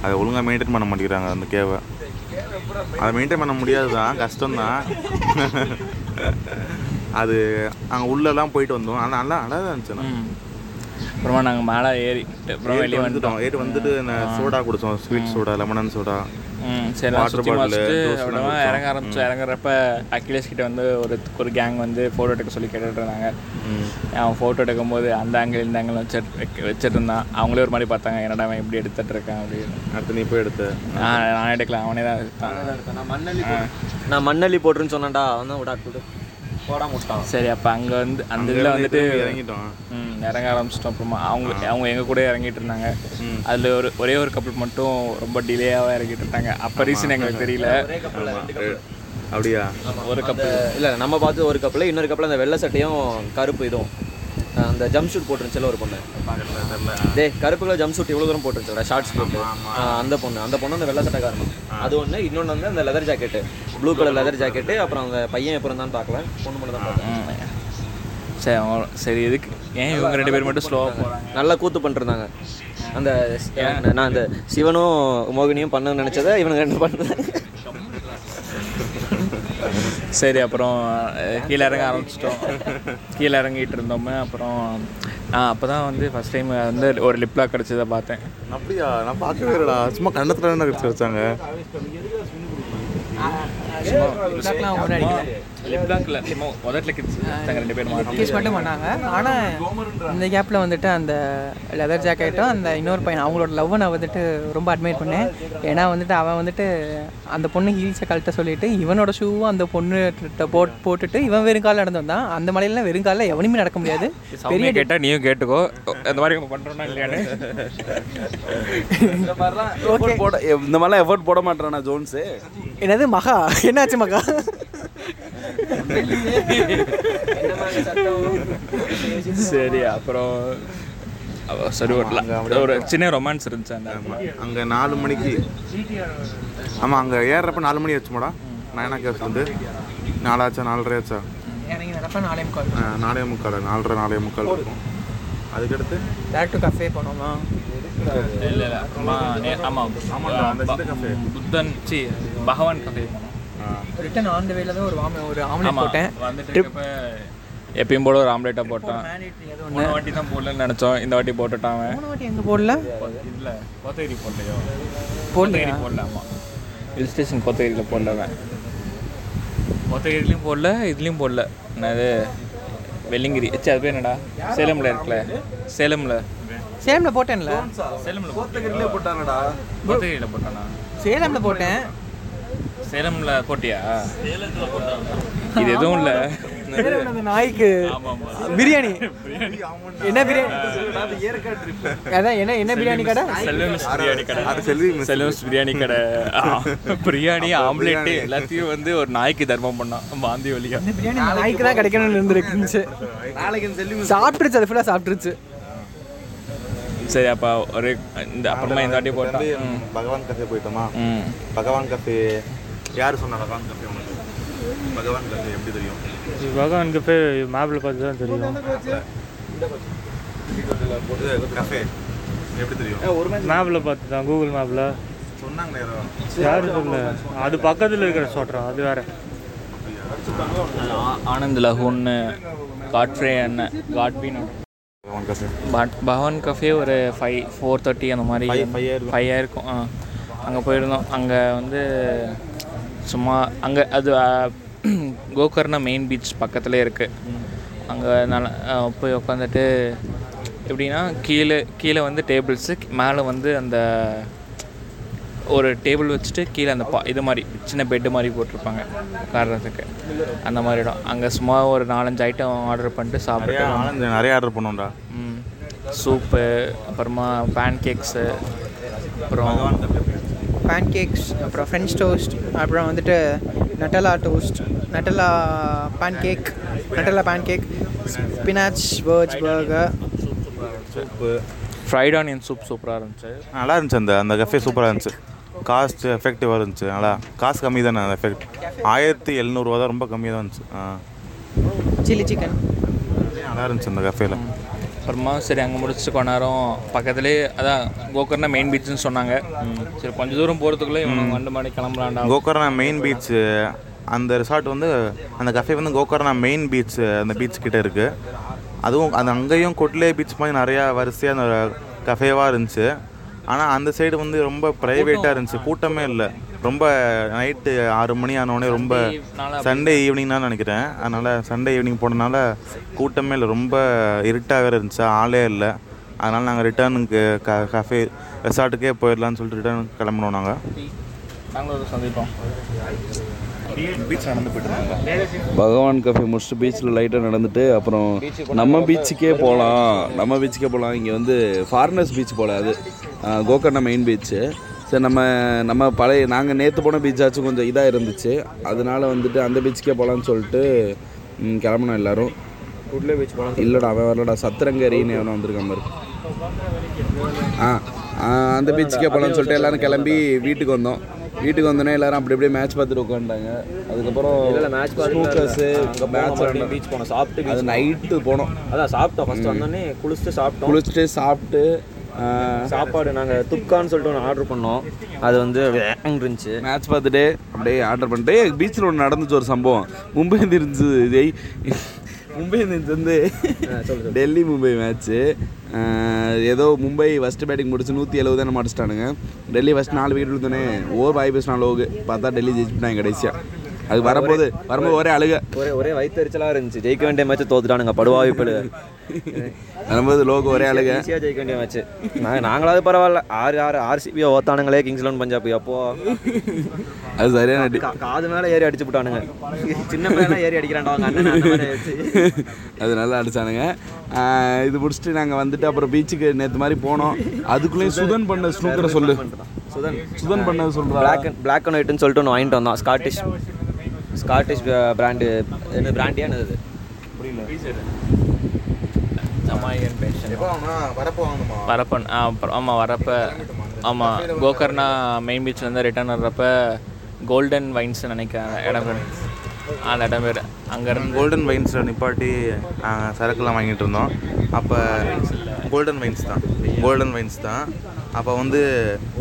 அதை ஒழுங்காக மெயின்டைன் பண்ண மாட்டேங்கிறாங்க அந்த கேவை. அதை மெயின்டைன் பண்ண முடியாது தான் கஷ்டம்தான். அது அங்கே உள்ளெல்லாம் போயிட்டு வந்தோம். ஆனால் நல்லா நல்லா தான் இருந்துச்சு. அப்புறமா நாங்கள் மேலே ஏறிட்டு அப்புறம் வெளியே வந்துட்டோம். ஏறிட்டு வந்துட்டு நான் சோடா குடித்தோம் ஸ்வீட் சோடா லெமனன் சோடா ம் சரி அப்புறமா குடிச்சோம். இறங்க ஆரம்பிச்சோம். இறங்குறப்ப அகிலேஷ் கிட்ட வந்து ஒரு ஒரு கேங் வந்து ஃபோட்டோ எடுக்க சொல்லி கேட்டுட்டு இருந்தாங்க. அவன் ஃபோட்டோ எடுக்கும்போது அந்த ஆங்கிள் இந்த ஆங்கிள் வச்சு வச்சுட்டு இருந்தான். அவங்களே ஒரு மாதிரி பார்த்தாங்க. என்னடா அவன் இப்படி எடுத்துட்டு இருக்கான் அப்படின்னு. அடுத்து நீ போய் எடுத்த. நான் நான் எடுக்கல. அவனே தான் நான் மண்ணள்ளி நான் மண்ணள்ளி போட்டுருன்னு சொன்னேன்டா. அவன் தான் விடா போடாம விட்டான் சரி அப்போ அங்கே வந்து அந்த இதில் வந்துட்டு இறங்கிட்டோம். ம், இறங்க ஆரம்பிச்சிட்டோம். அப்புறமா அவங்க அவங்க எங்கள் கூட இறங்கிட்டு இருந்தாங்க. ம். அதில் ஒரு ஒரே ஒரு கப்பல் மட்டும் ரொம்ப டிலேயாகவே இறங்கிட்டு இருந்தாங்க. அப்போ ரீசன் எங்களுக்கு தெரியல. அப்படியா? ஒரு கப்பல் இல்லை நம்ம பார்த்து ஒரு கப்பில் இன்னொரு கப்பில் அந்த வெள்ளை சட்டையும் கருப்பு இதுவும். அந்த ஜம்ப் ஷூட் போட்டுருந்துச்சுல ஒரு பொண்ணு. டேய் கருப்பு கலர் ஜம்ப் ஷூட் இவ்வளோ தூரம் போட்டுருந்துச்சு ஷார்ட்ஸ் போட்டு. அந்த பொண்ணு. அந்த பொண்ணு அந்த வெள்ளை சட்டை காரணம். அது ஒன்று இன்னொன்று வந்து அந்த leather jacket blue colour leather jacket அப்புறம் அந்த பையன் எப்போ இருந்தான்னு பார்க்கல. பொண்ணு மட்டும் தான் பார்த்தேன் சரி சரி எதுக்கு ஏன் இவங்க ரெண்டு பேர் மட்டும் ஸ்லோவாக போகிறாங்க நல்லா கூத்து பண்ணிருந்தாங்க. அந்த நான் அந்த சிவனும் மோகினியும் பண்ண நினச்சதை இவனுங்க ரெண்டு பண்ணல. சரி அப்புறம் கீழே இறங்க ஆரம்பிச்சிட்டோம். கீழே இறங்கிட்டு இருந்தோமே அப்புறம் நான் அப்போ தான் வந்து ஃபஸ்ட் டைம் வந்து ஒரு லிப்லாக் கிடச்சதை பார்த்தேன். அப்படியா? நான் பார்க்கவே இல்லைடா. சும்மா கண்ணத்துல என்ன கடிச்சு வச்சாங்க. ரெண்டு கிஸ் மட்டும் பண்ணாங்க. ஆனால் இந்த கேப்பில் வந்துட்டு அந்த லெதர் ஜாக்கெட்டும் அந்த இன்னொரு பையன் அவங்களோட லவ்வை நான் வந்துட்டு ரொம்ப அட்மையர் பண்ணேன். ஏன்னா வந்துட்டு அவன் வந்துட்டு அந்த பொண்ணு ஹீல்ஸை கழட்ட சொல்லிட்டு இவனோட ஷூவும் அந்த பொண்ணு போட் போட்டுட்டு இவன் வெறும் காலில் நடந்து வந்தான் அந்த மலையில வெறும் காலில் எவனுமே நடக்க முடியாது. பெரிய கேட்டால் நீயும் கேட்டுக்கோ. அந்த மாதிரி Effort போட இந்த மாதிரிலாம் எஃபோர்ட் போட மாட்டானா ஜோன்ஸு? என்னது மகா? என்னாச்சு மகா? சரி அப்புறம் சரி ஒரு ஒரு சின்ன ரொமான்ஸ் இருந்துச்சு அந்த. அங்க நாலு மணிக்கு. ஆமா அங்க ஏறுறப்ப நாலு மணி ஆச்சுமாடா? நயனா கேஸ் வந்து நாலாச்சா நாலரை ஆச்சா நாலே முக்கால் நாலரை நாலே முக்கால் இருக்கும். அதுக்கடுத்து? டேரக்ட் டு கஃபே போனோமா? இல்லை இல்லை ஆமாம் cafe. புத்தன் சி பகவான் கஃபே போனோம். ரிட்டன் ஆன் த வேல தான் ஒரு வாம ஒரு ஆம்லேட் போட்டேன். வந்துட்டு எப்பயும் போல ஒரு ஆம்லேட்டாக போட்டான். மூணு வாட்டி தான் போடலன்னு நினச்சோம். இந்த வாட்டி போட்டுட்டான் அவன். மூணு வாட்டி எங்கே போடல? இல்லை கோத்தகிரி போடலையோ? போடலையா? கோத்தகிரி போடல ஆமாம் ஹில் ஸ்டேஷன் கோத்தகிரியில் போடல அவன். கோத்தகிரிலையும் போடல இதுலேயும் போடல. என்னது? வெள்ளிங்கிரி. ச்சே அது பேர் என்னடா? சேலமில் இருக்குல்ல. சேலமில். சேலமில் போட்டேன்ல. சேலமில் கோத்தகிரிலே போட்டானடா. கோத்தகிரியில் போட்டானா? சேலமில் போட்டேன். சேலமில் போட்டியா இது எதுவும் இல்லை. நாய்க்கு? பிரியாணி. என்ன பிரியாணி? என்ன என்ன பிரியாணி கடை? செல்வம்ஸ் பிரியாணி கடை. அது செல்வி மிஸ் செல்வம்ஸ் பிரியாணி கடை. பிரியாணி ஆம்லேட்டு எல்லாத்தையும் வந்து ஒரு நாய்க்கு தர்மம் பண்ணான் வாந்தி வலியா. இந்த பிரியாணி நாய்க்கு தான் கிடைக்கணும்னு இருந்துருக்குச்சு சாப்பிட்டுருச்சு அது ஃபுல்லாக சாப்பிட்டுருச்சு. சரி அப்போ ஒரு இந்த அப்புறமா இந்த வாட்டி போட்டான் வந்து ம். பகவான் கஃபே போயிட்டோமா? ம். பகவான் கஃபே யார் சொன்னா பகவான் கஃபே பகவான் கஃபே எப்படி தெரியும்? பகவானுக்கு போய் மேப்பில் பார்த்து தான் தெரியும். கஃபே எப்படி தெரியும்? மேப்பில் பார்த்து தான் கூகுள் மேப்பில் சொன்னாங்களே யாரோ? சொல்ல அது பக்கத்தில் இருக்கிற சொல்கிறோம் அது வேற. ஆனந்த் லஹூன்னு காட்ஃப்ரே அண்ணன் காட்பின் Bhagwan cafe but Bhavan cafe ஒரு ஃபைவ் ஃபோர் தேர்ட்டி அந்த மாதிரி. ஃபைவ் ஆயிருக்கும் ஆ அங்கே போயிருந்தோம். அங்கே வந்து சும்மா அங்கே அது ஆ, கோகர்ணா மெயின் பீச் பக்கத்துலேயே இருக்குது அங்கே நல்ல போய் உட்காந்துட்டு எப்படின்னா கீழே கீழே வந்து டேபிள்ஸு மேலே வந்து அந்த ஒரு டேபிள் வச்சுட்டு கீழே அந்த பா இது மாதிரி சின்ன பெட்டு மாதிரி போட்டிருப்பாங்க உட்கார்றதுக்கு. அந்த மாதிரி இடம். அங்கே சும்மா ஒரு நாலஞ்சு ஐட்டம் ஆர்டர் பண்ணிட்டு சாப்பிட்டு நிறைய ஆர்டர் பண்ணோம்டா ம். சூப்பு அப்புறமா பேன் கேக்ஸு அப்புறம் பேன் கேக்ஸ் அப்புறம் ஃப்ரெஞ்ச் டோஸ்ட் அப்புறம் வந்துட்டு Nutella toast Nutella pancake Nutella pancake spinach வேர்ஜ் burger soup fried onion soup சூப்பராக இருந்துச்சு. நல்லா இருந்துச்சு அந்த அந்த கஃபே சூப்பராக இருந்துச்சு. காஸ்ட் எஃபெக்டிவாக இருந்துச்சு நல்லா. காசு கம்மி தானே அந்த எஃபெக்ட் ஆயிரத்தி எழுநூறுவா தான் ரொம்ப கம்மியாக தான் இருந்துச்சு. ஆ. சில்லி சிக்கன் நல்லா இருந்துச்சு அந்த கஃபேல அப்புறமா சரி அங்கே முடிச்சுட்டு கொஞ்ச நேரம் பக்கத்துலேயே அதான் கோகர்னா மெயின் பீச்சுன்னு சொன்னாங்க. சரி கொஞ்ச தூரம் போகிறதுக்குள்ளே இவங்க ரெண்டு மணி கிளம்பலாண்டா கோகர்ணா மெயின் பீச் அந்த ரிசார்ட் வந்து அந்த கஃபே வந்து கோகர்ணா மெயின் பீச் அந்த பீச் கிட்ட இருக்குது அதுவும் அது அங்கேயும் கொட்லே பீச் மாதிரி நிறையா வரிசையாக அந்த கஃபேவாக இருந்துச்சு. ஆனால் அந்த சைடு வந்து ரொம்ப ப்ரைவேட்டாக இருந்துச்சு. கூட்டமே இல்லை. ரொம்ப நைட்டு ஆறு மணி ஆனோடனே ரொம்ப சண்டே ஈவினிங் தான் நினைக்கிறேன். அதனால் சண்டே ஈவினிங் போனதுனால கூட்டமே இல்லை. ரொம்ப இருட்டாக வேறு இருந்துச்சு. ஆளே இல்லை. அதனால் நாங்கள் ரிட்டர்னுக்கு க கஃபே ரெசார்ட்டுக்கே போயிடலான்னு சொல்லிட்டு ரிட்டர்ன் கிளம்புனோம் நாங்கள் நாங்களும் ஒரு சந்திப்போம். பீச் நடந்து போயிட்டு இருந்தாங்க பகவான் கஃபே முடிச்சுட்டு பீச்சில் லைட்டாக நடந்துட்டு அப்புறம் நம்ம பீச்சுக்கே போகலாம் நம்ம பீச்சுக்கே போகலாம் இங்கே வந்து ஃபாரினர்ஸ் பீச் போல அது. கோகர்ணா மெயின் பீச்சு சரி நம்ம நம்ம பழைய நாங்கள் நேற்று போன பீச்சாச்சும் கொஞ்சம் இதாக இருந்துச்சு. அதனால வந்துட்டு அந்த பீச்சுக்கே போகலான்னு சொல்லிட்டு ம், கிளம்புனோம் எல்லாரும். குட்லே பீச் போகலாம் இல்லைடா அவன் வரலடா சத்திரங்கரின்னு எவனோ வந்திருக்கான் பாரு. ஆ அந்த பீச்சுக்கே போகலான்னு சொல்லிட்டு எல்லாரும் கிளம்பி வீட்டுக்கு வந்தோம். வீட்டுக்கு வந்தோடனே எல்லாரும் அப்படி அப்படியே மேட்ச் பார்த்துட்டு உட்காந்துட்டாங்க. அதுக்கப்புறம் இல்லை மேட்ச் ஸ்னூக்கர்ஸு அங்கே மேட்ச் பீச் போனோம். சாப்பிட்டு அது நைட்டு போனோம். அதான் சாப்பிட்டோம் ஃபர்ஸ்ட் வந்தோடனே குளிச்சுட்டு சாப்பிட்டோம். குளிச்சுட்டு சாப்பிட்டு சாப்பாடு நாங்கள் துப்கான்னு சொல்லிட்டு ஒன்று ஆர்டர் பண்ணோம். அது வந்து வேங் இருந்துச்சு. மேட்ச் பார்த்துட்டு அப்படியே ஆர்டர் பண்ணிட்டு பீச்சில் ஒன்று நடந்துச்சு ஒரு சம்பவம். மும்பை இந்தியன்ஸ் இதே மும்பை இந்தியன்ஸ் வந்து டெல்லி மும்பை மேட்ச்சு ஏதோ மும்பை ஃபஸ்ட்டு பேட்டிங் முடிச்சு நூற்றி எழுபது தானே அடிச்சிட்டானுங்க. டெல்லி ஃபஸ்ட் நாலு விக்கெட் விழுந்தோடனே ஓவர் வாய் பேசினா லோகு பார்த்தா டெல்லி ஜெயிச்சுட்டாங்க கடைசியாக அது வரும்போது வரும்போது ஒரே அழுக. ஒரே ஒரே வயிற்றுச்சலாக இருந்துச்சு. ஜெயிக்க வேண்டிய மேட்ச் தோத்துட்டானுங்க. படுவாவி படு வரும்போது லோகு ஒரே அழுக. ஈஸியாக ஜெயிக்க வேண்டிய மேட்ச் நாங்கள் நாங்களாவது பரவாயில்ல. ஆறு ஆறு ஆர்சிபியை ஓத்தானுங்களே கிங்ஸ் லெவன் பஞ்சாப். அப்போ அது சரியான காது மேலே ஏறி அடிச்சு விட்டானுங்க சின்ன மேலே ஏறி ஆயிடுச்சு. அது நல்லா அடிச்சானுங்க. இது முடிச்சுட்டு நாங்கள் வந்துட்டு அப்புறம் பீச்சுக்கு நேற்று மாதிரி போனோம். அதுக்குள்ளேயும் சுதன் பண்ண ஸ்னூக்கரை சொல்லு. சுதன். சுதன் பண்ணது சொல்கிறா பிளாக் அண்ட் பிளாக் அண்ட் ஒயிட்னு சொல்லிட்டு ஒன்று வாங்கிட்டு வந்தான். ஸ்காட்டிஷ் ஸ்காட்டிஷ் பிராண்டு என்ன பிராண்டியானது ஜமாயன் பேஷன் வரப்பன் ஆ அப்புறம் ஆமாம் வரப்ப ஆமாம் கோகர்னா மெயின் பீச்லேருந்து ரிட்டர்ன் வர்றப்ப கோல்டன் வைன்ஸ் நினைக்கிறேன் அந்த இடம் பேர். அந்த இடம் பேர். அங்கேருந்து கோல்டன் வைன்ஸில் நிப்பாட்டி சரக்குலாம் வாங்கிட்டு இருந்தோம். அப்போ கோல்டன் வைன்ஸ் தான். கோல்டன் வைன்ஸ் தான். அப்போ வந்து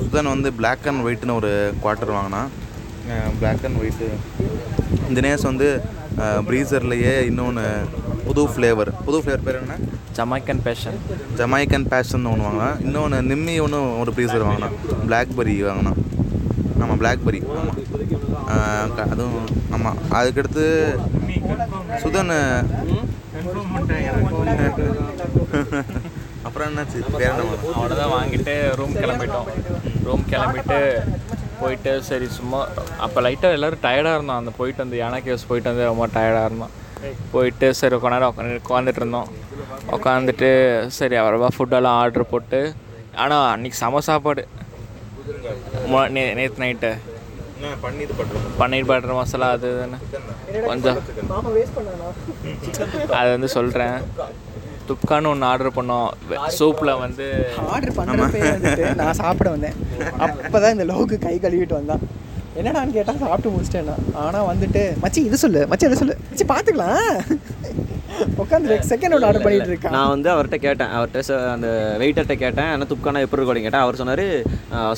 சுதன் வந்து Black அண்ட் ஒயிட்னு ஒரு குவார்ட்டர் வாங்கினான். Black அண்ட் ஒயிட்டு தினேஷ் வந்து ப்ரீசர்லேயே இன்னொன்று புது ஃப்ளேவர் புது ஃப்ளேவர் பேர் என்ன ஜமாய்க்கன் பேஷன் ஜமைக்கன் பேஷன் ஒன்று வாங்கினான் இன்னொன்று நிம்மி ஒன்று ஒரு ப்ரீசர் வாங்கினான் பிளாக்பெரி வாங்கினான் ஆமாம் பிளாக்பெரி ஆமாம் அதுவும் ஆமாம் அதுக்கடுத்து சுதன் அப்புறம் என்னாச்சு? வாங்கினான்? அவ்வளோதான் வாங்கிட்டு ரூம் கிளம்பிட்டோம். ரூம் கிளம்பிட்டு போயிட்டு சரி சும்மா அப்போ லைட்டாக எல்லோரும் டயர்டாக இருந்தோம் அந்த போயிட்டு வந்து யானை கேவ்ஸ் போயிட்டு வந்து ரொம்ப டயர்டாக இருந்தோம் போயிட்டு சரி கொஞ்ச நேரம் உட்காந்து உட்காந்துட்டு இருந்தோம். உட்காந்துட்டு சரி அப்புறமா ஃபுட்டெல்லாம் ஆர்டர் போட்டு ஆனால் அன்றைக்கி செம சாப்பாடு. நே நேற்று நைட்டு பன்னீர் பட்டர் மசாலா அது இதுன்னு. கொஞ்சம். அது வந்து சொல்கிறேன் துப்கான்னு ஒன்று ஆர்டர் பண்ணோம். சூப்பில் வந்து ஆர்டர் பண்ணுறப்பே நான் சாப்பிட வந்தேன். அப்போ தான் இந்த லோக்கு கை கழுவிட்டு வந்தான். என்னடான்னு கேட்டால் சாப்பிட்டு முடிச்சிட்டேன்னா ஆனால் வந்துட்டு மச்சி இது சொல்லு மச்சி இது சொல்லு. மச்சி பார்த்துக்கலாம் உட்காந்து செகண்ட் ஒன்று ஆர்டர் பண்ணிட்டு இருக்கான். நான் வந்து அவர்கிட்ட கேட்டேன். அவர்கிட்ட ச- அந்த வெயிட்டர்கிட்ட கேட்டேன் என்ன துப்கானா எப்படி இருக்கும்? கேட்டேன். அவர் சொன்னார்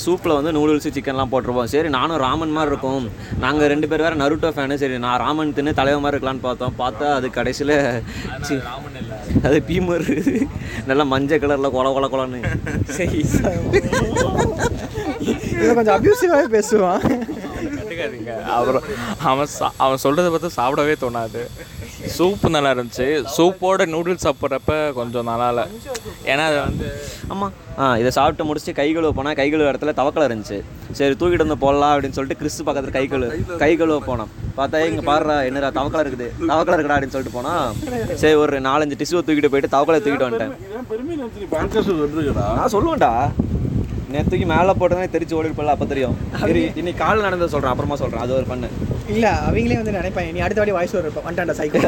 சூப்பில் வந்து நூடுல்ஸ் சிக்கன்லாம் போட்டிருப்போம். சரி நானும் ராமன் மாதிரி இருக்கும். நாங்கள் ரெண்டு பேர் வேறு நருட்டோ ஃபேனு சரி நான் ராமன் தின்னு தலைவர் மாதிரி இருக்கலான்னு பார்த்தோம். பார்த்தா அது கடைசியில் அது பீமர். நல்லா மஞ்சள் கலரில் கொல கொல கொலன்னு. சரி கொஞ்சம் அப்யூசிவாகவே பேசுவான். அப்புறம் அவன் அவன் சொல்கிறத பார்த்து சாப்பிடவே தோணாது. சூப்பு நல்லா இருந்துச்சு. சூப்போட நூடுல்ஸ் சாப்பிட்றப்ப கொஞ்சம் நல்லா இல்லை ஏன்னா அது வந்து ஆமாம் ஆ இதை சாப்பிட்டு முடிச்சுட்டு கை கழுவ போனால் கை கழுவ இடத்துல தவக்கலை இருந்துச்சு. சரி தூக்கிட்டு வந்து போடலாம் அப்படின்னு சொல்லிட்டு கிறிஸ்து பக்கத்தில் கை கழுவு கை கழுவ போனோம். பார்த்தா இங்கே பாடுறா என்னடா தவக்கலை இருக்குது. தவக்கலை இருக்குடா அப்படின்னு சொல்லிட்டு போனால் சரி ஒரு நாலஞ்சு டிஷ்யூ தூக்கிட்டு போயிட்டு தவக்கலை தூக்கிட்டு வந்துட்டேன். நான் சொல்லுவேன்டா. நேற்றுக்கு மேலே போட்டதே தெரிச்சு ஓடி இருப்பல அப்போ தெரியும். இன்னைக்கு காலைல நடந்ததை சொல்கிறேன் அப்புறமா சொல்கிறேன் அது ஒரு பண்ணு இல்லை அவங்களே வந்து நினைப்பாங்க நீ அடுத்த வாட்டி வாய்ஸ் இருப்போம் வந்துட்டான்டா சைக்கிள்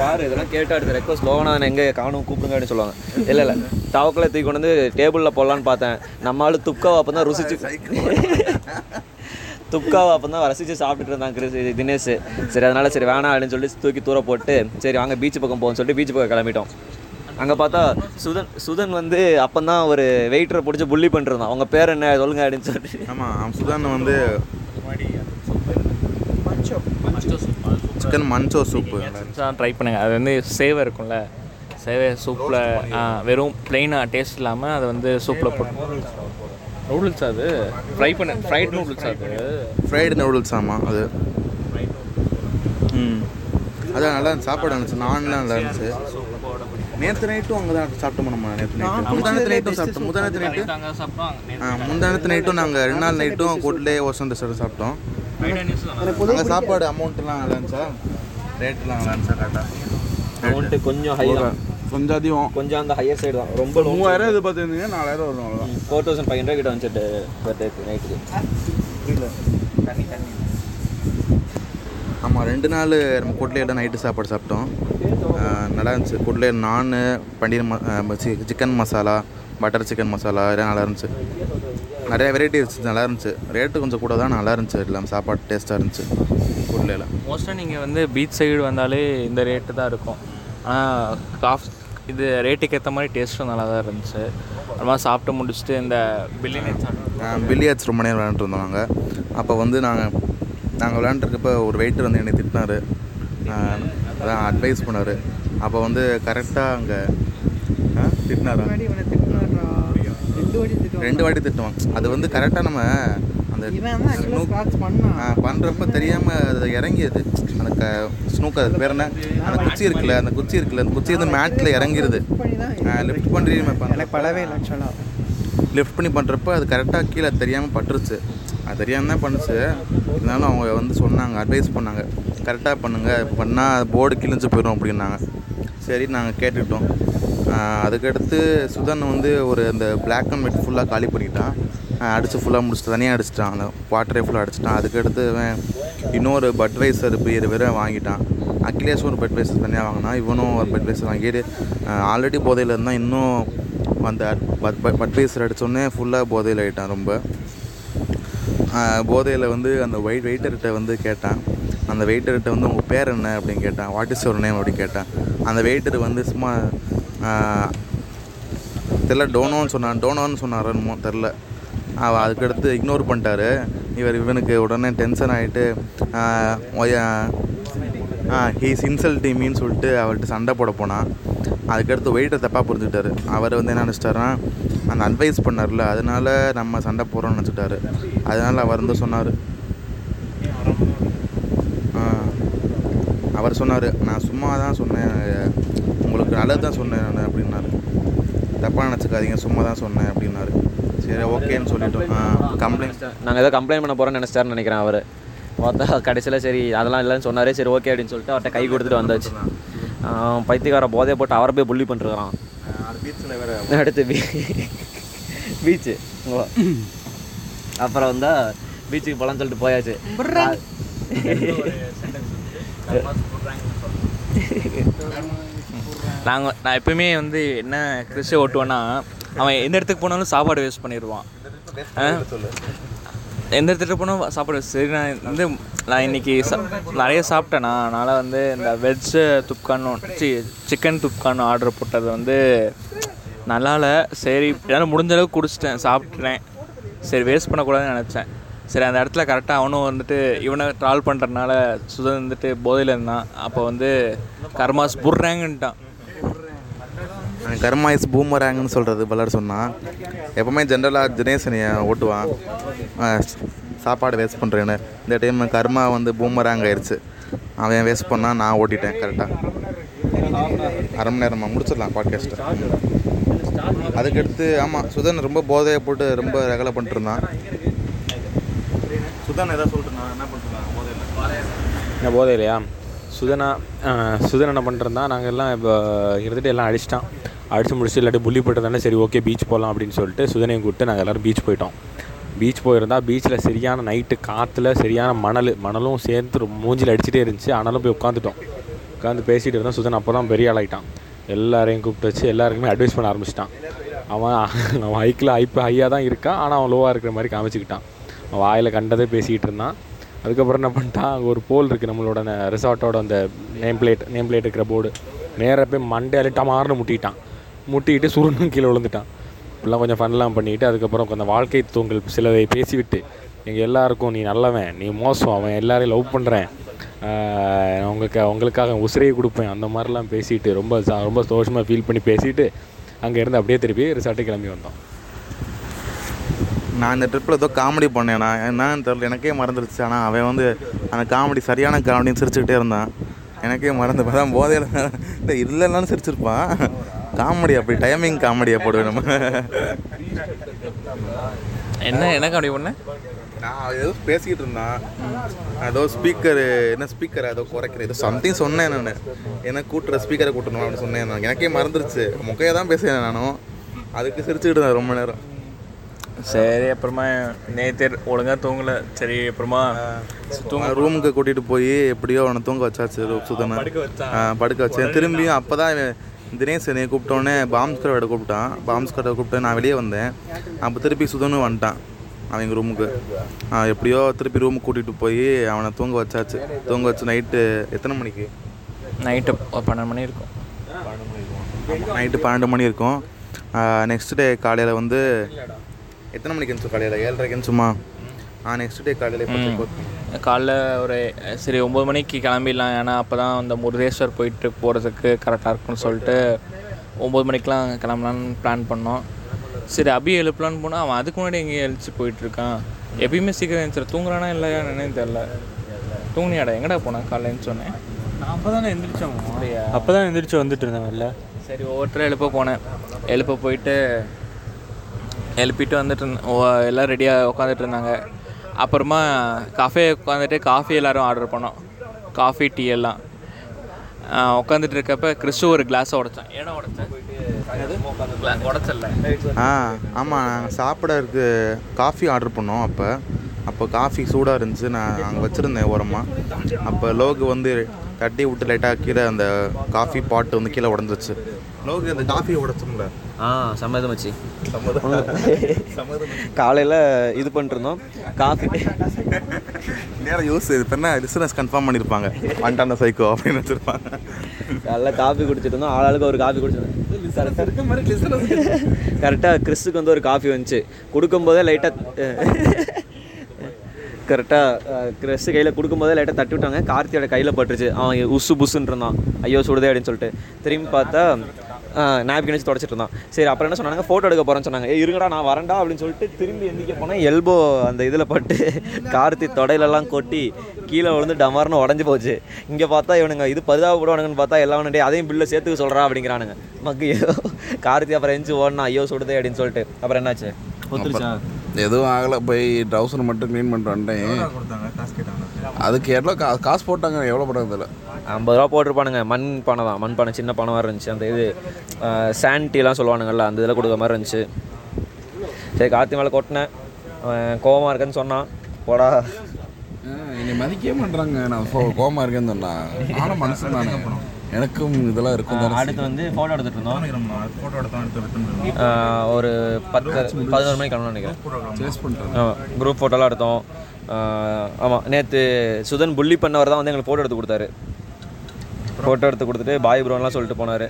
பாரு இதெல்லாம் கேட்டு அடுத்த ரெக்வஸ்ட் லோகநாதன் எங்கே காணும் கூப்பிடுங்க அப்படின்னு சொல்லுவாங்க. இல்லை இல்லை. தவக்கலை தூக்கி கொண்டு வந்து டேபிளில் போடலான்னு பார்த்தேன். நம்ம ஆளு துப்காவை அப்போ தான் ருசிச்சு துப்காவை அப்போ தான் ரசித்து சாப்பிட்டுட்டு இருந்தாங்க தினேஷ். சரி அதனால சரி வேணாம் அப்படின்னு சொல்லி தூக்கி தூர போட்டு சரி வாங்க பீச் பக்கம் போகணும்னு சொல்லிட்டு பீச் பக்கம் கிளம்பிட்டோம். அங்கே பார்த்தா சுதன் சுதன் வந்து அப்போ தான் ஒரு வெயிட்டரை பிடிச்சி புள்ளி பண்ணிருந்தான். அவங்க பேர் என்ன? சொல்லுங்க அப்படின்னு சொல்லிட்டு. ஆமாம் சுதான் வந்து சிக்கன் மன்சோ சூப்பு ட்ரை பண்ணுங்கள் அது வந்து சேவை இருக்கும்ல. சேவை சூப்பில் வெறும் பிளெயினாக டேஸ்ட் இல்லாமல் அதை வந்து சூப்பில் போட்டு நூடுல்ஸ் அது? ஃப்ரை பண்ண ஃப்ரைட் நூடுல்ஸ் அது? ஃப்ரைடு நூடுல்ஸ் ஆமாம் அது. ம். அதான் நல்லா இருந்துச்சு. சாப்பாடு இருந்துச்சு. நான்லாம் நல்லா இருந்துச்சு. நேற்று நைட்டும் அங்கே தான் சாப்பிட்டோம் நம்ம நேற்று நைட்டு முந்தானத்து நைட்டும் சாப்பிட்டோம். முந்தானத்து நைட்டு அங்கே சாப்பிட்டோம் ஆ முந்தானத்து நைட்டும் நாங்கள் ரெண்டு நாள் நைட்டும் கோட்லே ஓசன் ரெஸ்டாரண்ட் சாப்பிட்டோம். அங்கே சாப்பாடு அமௌண்ட்லாம் இருந்துச்சா? ரேட்லாம் இருந்துச்சா கரெக்டாக அமௌண்ட்டு கொஞ்சம் ஹை தான். கொஞ்சம் அதிகம். கொஞ்சம் அந்த ஹையர் சைடு தான். ரொம்ப மூவாயிரம் இது பார்த்துருந்தீங்க நாலாயிரம் வரும் ஃபோர் தௌசண்ட் ஃபைவ் ஹண்ட்ரட் கிட்ட வந்துச்சு பர் டேக்கு நைட்டுக்கு ஆமாம் ரெண்டு நாள் நம்ம கொட்லையில் நைட்டு சாப்பாடு சாப்பிட்டோம். நல்லா இருந்துச்சு. கொட்லையில் நான் பன்னீர் ம chicken masala butter chicken masala எல்லாம் நல்லா இருந்துச்சு. நிறைய வெரைட்டி இருந்துச்சு. நல்லா இருந்துச்சு. ரேட்டு கொஞ்சம் கூட தான் நல்லா இருந்துச்சு. எல்லாம் சாப்பாடு டேஸ்ட்டாக இருந்துச்சு. கொட்லையில் மோஸ்ட்டாக நீங்கள் வந்து பீச் சைடு வந்தாலே இந்த ரேட்டு தான் இருக்கும். ஆனால் காஃப் இது ரேட்டுக்கு ஏற்ற மாதிரி டேஸ்ட்டும் நல்லா தான் இருந்துச்சு. அது மாதிரி சாப்பிட்டு முடிச்சுட்டு இந்த பில்லியனே சாப்பிட்டோம் பில்லியர்ட்ஸ் ரொம்ப நேரம் விளையாண்டுருந்தோம் நாங்கள் அப்போ வந்து நாங்கள் நாங்கள் விளையாண்டுருக்கப்ப ஒரு வெயிட்டர் வந்து என்னை திட்டினார். அதான் அட்வைஸ் பண்ணார். அப்போ வந்து கரெக்டாக அங்கே திட்டினாரா? ரெண்டு வாட்டி திட்டுவான்? அது வந்து கரெக்டாக நம்ம அந்த பண்ணுறப்ப தெரியாமல் அது இறங்கியது. அந்த க ஸ்னூக்கர் அது பேர் என்ன? அந்த குச்சி இருக்குல்ல அந்த குச்சி இருக்குல்ல அந்த குச்சி வந்து மேட்டில் இறங்கிருது. லிஃப்ட் பண்ணி எனக்கு படவே இல்லை லிஃப்ட் பண்ணி பண்ணுறப்ப அது கரெக்டாக கீழே தெரியாமல் பட்டுருச்சு. அது தெரியாமல் தான் பண்ணுச்சு. இருந்தாலும் அவங்க வந்து சொன்னாங்க அட்வைஸ் பண்ணாங்க. கரெக்டாக பண்ணுங்கள் பண்ணால் போர்டு கிழிஞ்சு போயிடும் அப்படின்னாங்க. சரி நாங்கள் கேட்டுக்கிட்டோம். அதுக்கடுத்து சுதன் வந்து ஒரு அந்த பிளாக் அண்ட் ஒயிட் ஃபுல்லாக காலி பண்ணிட்டான். அடித்து ஃபுல்லாக முடிச்சுட்டு தனியாக அடிச்சிட்டான். அந்த வாட்டரை ஃபுல்லாக அடிச்சிட்டான். அதுக்கடுத்து இவன் இன்னொரு பட்வைசர் பேர் வேறு வாங்கிட்டான். அகிலேஷும் ஒரு பட்வைசர் தனியாக வாங்கினான். இவனும் ஒரு பட்வைசர் வாங்கிட்டு ஆல்ரெடி போதையில் இருந்தால் இன்னும் அந்த பட் பட்வைசர் அடித்தோடனே ஃபுல்லாக போதையில் ஆகிட்டான் ரொம்ப. போதையில் வந்து அந்த வெயிட் வெயிட்டர்கிட்ட வந்து கேட்டான். அந்த வெயிட்டர்கிட்ட வந்து உங்கள் பேர் என்ன அப்படின்னு கேட்டான். வாட் இஸ் யுவர் நேம் அப்படின்னு கேட்டான். அந்த வெயிட்டர் வந்து சும்மா தெரில டோனோன்னு சொன்னான். டோனோன்னு சொன்னார் என்னமோ தெரில அவள் அதுக்கடுத்து இக்னோர் பண்ணிட்டாரு. இவர் இவனுக்கு உடனே டென்ஷன் ஆகிட்டு ஹீஸ் இன்சல்ட் மீன்னு சொல்லிட்டு அவர்கிட்ட சண்டை போட போனான். அதுக்கடுத்து வெயிட்டை தப்பாக புரிஞ்சுக்கிட்டாரு. அவர் வந்து என்ன நினச்சிட்டாருன்னா அந்த அட்வைஸ் பண்ணார்ல அதனால நம்ம சண்டை போடுறோம்னு நினச்சிட்டாரு. அதனால் அவர் வந்து சொன்னார். அவர் சொன்னார் நான் சும்மா தான் சொன்னேன் உங்களுக்கு நல்லது தான் சொன்னேன் நான் அப்படின்னாரு. தப்பாக நினச்சிக்காதீங்க சும்மா தான் சொன்னேன் அப்படின்னாரு. சரி ஓகேன்னு சொல்லிட்டோம். கம்ப்ளைண்ட் நாங்கள் ஏதோ கம்ப்ளைண்ட் பண்ண போகிறோன்னு நினச்சிட்டாருன்னு நினைக்கிறேன் அவர். பார்த்தா கடைசியில் சரி அதெல்லாம் இல்லைன்னு சொன்னாரே சரி ஓகே அப்படின்னு சொல்லிட்டு அவர்கிட்ட கை கொடுத்துட்டு வந்தாச்சு. பைத்தியக்கார போதையை போட்டு அவரை போய் புள்ளி பண்ணிருக்கிறான் பீச்சில் வேறு. அடுத்து பீ பீச்சு அப்புறம் வந்தா பீச்சுக்கு போகலான்னு சொல்லிட்டு போயாச்சு. நாங்கள் நான் எப்பயுமே வந்து என்ன கிறிஸ்டிய ஓட்டுவேன்னா அவன் எந்த இடத்துக்கு போனாலும் சாப்பாடு வேஸ்ட் பண்ணிடுவான்? எந்த இடத்துக்கு போனாலும் சாப்பாடு. சரி நான் வந்து நான் இன்னைக்கு சா நிறைய சாப்பிட்டேனா. அதனால் வந்து இந்த வெஜ்ஜு துப்கான்னு சி சிக்கன் துப்கான்னு ஆர்டர் போட்டது வந்து நல்லா இல்லை சரி என்னால் முடிஞ்ச அளவுக்கு குடிச்சிட்டேன் சாப்பிட்டேன். சரி வேஸ்ட் பண்ணக்கூடாதுன்னு நினச்சேன். சரி அந்த இடத்துல கரெக்டாக அவனும் வந்துட்டு இவனை ட்ராவல் பண்ணுறதுனால சுதன் வந்துட்டு போதையில் இருந்தான். அப்போ வந்து கர்மாஸ் புர்றாங்கன்ட்டான் கர்மா இஸ் பூமராங்கன்னு சொல்கிறது பலர் சொன்னான் எப்போவுமே ஜென்ரலாக தினேசன் ஓட்டுவான். சாப்பாடு வேஸ்ட் பண்ணுறேன்னு இந்த டைம் கர்மா வந்து பூமராங் ஆயிடுச்சு அவன் வேஸ்ட் பண்ணால் நான் ஓட்டிட்டேன் கரெக்டாக அரை மணி நேரமாக முடிச்சிடலாம் பாட்காஸ்ட்டை அதுக்கடுத்து ஆமாம் சுதன் ரொம்ப போதையை போட்டு ரொம்ப ரகலை பண்ணிட்டு இருந்தான் சுதன் ஏதாவது சொல்லிட்டு இருந்தான் என்ன பண்ணிட்டு போதையில்? என்ன போதை இல்லையா சுதனா சுதன் என்ன பண்ணுறதா நாங்கள் எல்லாம் இப்போ இருந்துட்டு எல்லாம் அடிச்சிட்டான். அடிச்சு முடிச்சு இல்லாட்டி புள்ளி போட்டதானே சரி ஓகே பீச் போகலாம் அப்படின்னு சொல்லிட்டு சுதனையும் கூப்பிட்டு நாங்கள் எல்லோரும் பீச் போயிட்டோம். பீச் போயிருந்தால் பீச்சில் சரியான நைட்டு காற்றுல சரியான மணல் மணலும் சேர்த்து மூஞ்சில் அடிச்சிட்டே இருந்துச்சு. ஆனாலும் போய் உட்காந்துட்டோம் உட்காந்து பேசிகிட்டு இருந்தோம் சுதன் அப்போ தான் பெரிய ஆளாயிட்டான். எல்லாரையும் கூப்பிட்டு வச்சு எல்லாருக்குமே அட்வைஸ் பண்ண ஆரம்பிச்சிட்டான். அவன் அவன் ஹைக்கில் ஹைப் ஹையாக தான் இருக்கான். ஆனால் அவன் லோவாக இருக்கிற மாதிரி காமிச்சிக்கிட்டான். அவன் வாயில் கண்டதே பேசிக்கிட்டு இருந்தான். அதுக்கப்புறம் என்ன பண்ணிட்டான்? அங்கே ஒரு போல் இருக்குது நம்மளோட ரிசார்ட்டோட அந்த நேம் பிளேட் நேம் பிளேட் இருக்கிற போர்டு நேராக போய் மண்டையால டமார்னு முட்டிட்டான். முட்டிக்கிட்டு சுருணும் கீழே விழுந்துட்டான். இப்படிலாம் கொஞ்சம் ஃபன்லாம் பண்ணிவிட்டு அதுக்கப்புறம் கொஞ்சம் வாழ்க்கை தூங்கல் சிலதை பேசிவிட்டு எங்கள் எல்லாருக்கும் நீ நல்லவன் நீ மோசம் அவன் எல்லாரையும் லவ் பண்ணுறேன் உங்களுக்கு உங்களுக்காக உசிரையை கொடுப்பேன். அந்த மாதிரிலாம் பேசிட்டு ரொம்ப ரொம்ப சந்தோஷமாக ஃபீல் பண்ணி பேசிட்டு அங்கேருந்து அப்படியே திருப்பி ரிசார்ட்டு கிளம்பி வந்தோம். நான் இந்த ட்ரிப்பில் ஏதோ காமெடி பண்ணேண்ணா என்னன்னு தெரியல எனக்கே மறந்துடுச்சு ஆனால் அவன் வந்து அந்த காமெடி சரியான காமெடின்னு சிரிச்சுக்கிட்டே இருந்தான். எனக்கே மறந்து பார்த்தா போதையில் இல்லை இல்லைன்னாலும் சிரிச்சிருப்பான். காமெடி அப்படி டைமிங் காமெடியாக போடுவேன் நம்ம. என்ன என்ன அப்படி பண்ண? நான் ஏதோ பேசிக்கிட்டு இருந்தான். ஏதோ ஸ்பீக்கர் என்ன ஸ்பீக்கர் ஏதோ குறைக்கிறேன் ஏதோ சம்திங் சொன்னேன் நான். என்ன கூட்டுற ஸ்பீக்கரை கூட்டணும் அப்படின்னு சொன்னேன் நான். எனக்கே மறந்துருச்சு. முக்கையாக தான் பேசுகிறேன் நானும் அதுக்கு சிரிச்சுக்கிட்டு இருந்தேன் ரொம்ப நேரம். சரி அப்புறமா நேற்று ஒழுங்காக தூங்கல. சரி அப்புறமா தூங்க ரூமுக்கு கூட்டிகிட்டு போய் எப்படியோ அவனை தூங்க வச்சாச்சு. சுத்தனை. படுக்க வச்சேன். திரும்பியும் அப்போ தான் தினேஷ் என்னை கூப்பிட்டோன்னே பாம்ஸ்கர் விட கூப்பிட்டான். பாம்ஸ்கரை கூப்பிட்டு நான் வெளியே வந்தேன். அப்போ திருப்பி சுதனும் வந்துட்டான் அவங்க ரூமுக்கு எப்படியோ திருப்பி ரூமுக்கு கூட்டிகிட்டு போய் அவனை தூங்க வச்சாச்சு. தூங்க வச்சு நைட்டு எத்தனை மணிக்கு? நைட்டு பன்னெண்டு மணி இருக்கும். நைட்டு பன்னெண்டு மணி இருக்கும். நெக்ஸ்ட் டே காலையில் வந்து எத்தனை மணிக்கு இருந்துச்சு காலையில் ஏழரைக்கு இருந்துச்சுமா ஆ நெக்ஸ்ட் டே காலையில் காலைல ஒரு சரி ஒம்பது மணிக்கு கிளம்பிடலாம். ஏன்னா அப்போ தான் அந்த முருதேஸ்வர் போயிட்டு போகிறதுக்கு கரெக்டாக இருக்கும்னு சொல்லிட்டு ஒம்பது மணிக்கெலாம் கிளம்பலான்னு பிளான் பண்ணோம். சரி அபி எழுப்பலான்னு போனால் அவன் அதுக்கு முன்னாடி எங்கேயும் எழுச்சி போயிட்டுருக்கான். எப்பயுமே சீக்கிரம் எழுந்துச்சு தூங்குறானா இல்லையா என்னன்னு தெரில தூங்குனியாடா எங்கடா போனான் காலையின்னு சொன்னேன். நான் அப்போ தானே எந்திரிச்சோம் அப்போ தான் எந்திரிச்சு வந்துட்டு இருந்தேன் இல்லை சரி ஒவ்வொருத்தரும் எழுப்ப போனேன். எழுப்ப போயிட்டு எழுப்பிட்டு வந்துட்டு எல்லாம் ரெடியாக உட்காந்துட்டு இருந்தாங்க. அப்புறமா கஃபே உட்காந்துட்டு காஃபி எல்லோரும் ஆர்டர் பண்ணோம். காஃபி டீ எல்லாம். உட்காந்துட்டு இருக்கப்ப கிறிஸ்து ஒரு கிளாஸை உடைச்சேன். ஏன்னா உடைச்சேன் உடச்சல ஆ ஆமாம் நாங்கள் சாப்பிட இருக்கு காஃபி ஆர்டர் பண்ணோம் அப்போ. அப்போ காஃபி சூடாக இருந்துச்சு நான் அங்கே வச்சுருந்தேன் ஓரமாக அப்போ லோகு வந்து தட்டி விட்டு லைட்டாக கீழே அந்த காஃபி பாட்டு வந்து கீழே உடஞ்சிச்சு லோகு அந்த காஃபியை உடச்சோம்ல ஆ சம்மதம் வச்சு காலையில் இது பண்ணிருந்தோம். காஃபி. நேரம் யூஸ் இது இப்போ என்ன பிஸ்னஸ் கன்ஃபார்ம் பண்ணியிருப்பாங்க வந்துட்டான சைக்கோ அப்படின்னு வச்சுருப்பாங்க. காலைல காஃபி குடிச்சிட்டு இருந்தோம். ஆளாளுக்கு ஒரு காஃபி குடிச்சிருந்தோம் கரெக்டாக கிறிஸ்துக்கு வந்து ஒரு காஃபி வந்துச்சு. கொடுக்கும்போதே லைட்டாக கரெக்டாக கிறிஸ்து கையில் கொடுக்கும்போதே லைட்டாக தட்டி விட்டாங்க. கார்த்தியோட கையில் பட்டுருச்சு. அவன் உசு புசுன்னு இருந்தான். ஐயோ சுடுதே அப்படின்னு சொல்லிட்டு. திரும்பி பார்த்தா நாப்கின் வச்சு தொடச்சிட்டு இருந்தோம் சரி அப்புறம் என்ன சொன்னாங்க? ஃபோட்டோ எடுக்க போகிறேன்னு சொன்னாங்க. ஏ இருங்கடா நான் வரண்டா அப்படின்னு சொல்லிட்டு திரும்பி எந்திக்க போனால் எல்போ அந்த இதில் பட்டு கார்த்தி தொடையிலலாம் கொட்டி கீழே விழுந்து டமார்னு உடஞ்சி போச்சு. இங்கே பார்த்தா இவனுங்க இது பரிதாபப்படுவானுங்கன்னு பார்த்தா எல்லாம் டே அதையும் பில்லை சேர்த்துக்க சொல்கிறா அப்படிங்கிறானுங்க. மக்கு ஐயோ கார்த்தி அப்புறம் எஞ்சி ஓடனா ஐயோ சுடுதே அப்படின்னு சொல்லிட்டு. அப்புறம் என்னாச்சு? ஒத்துருச்சா எதுவும் ஆகலை. போய் ட்ரௌசர் மட்டும் க்ளீன் பண்ணிட்டு வந்துட்டேன். அதுக்கு எவ்வளோ கா காசு போட்டாங்க. எவ்வளோ போட்டாங்க தெரியல. ஐம்பது ரூபா போட்டிருப்பானுங்க. மண் பானை தான். மண் பானை சின்ன பானை மாதிரி இருந்துச்சு. அந்த இது சாண்டிலாம் சொல்லுவானுங்கள்ல அந்த இதில் கொடுக்குற மாதிரி இருந்துச்சு. சரி கார்த்தி மேலே கொட்டினேன். அவன் கோவமாக இருக்கேன்னு சொன்னான். போடா. என்னை மதிக்கவே பண்ணுறாங்க நான் கோ- கோவமா இருக்கேன்னு சொன்னான். நானும் மனசு தானே எனக்கும் இதெல்லாம் இருக்கும் அடுத்து வந்து ஃபோட்டோ எடுத்துகிட்டு இருந்தோம் ஃபோட்டோ எடுத்தோம் ஒரு பத்து பதினோரு மணிக்கு கிளம்பணும் நினைக்கிறேன். குரூப் ஃபோட்டோலாம் எடுத்தோம். ஆமாம் நேற்று சுதன் புள்ளி பண்ணவர் தான் வந்து எங்களுக்கு ஃபோட்டோ எடுத்து கொடுத்தாரு. ஃபோட்டோ எடுத்து கொடுத்துட்டு பாய் ப்ரோன்லாம் சொல்லிட்டு போனார்.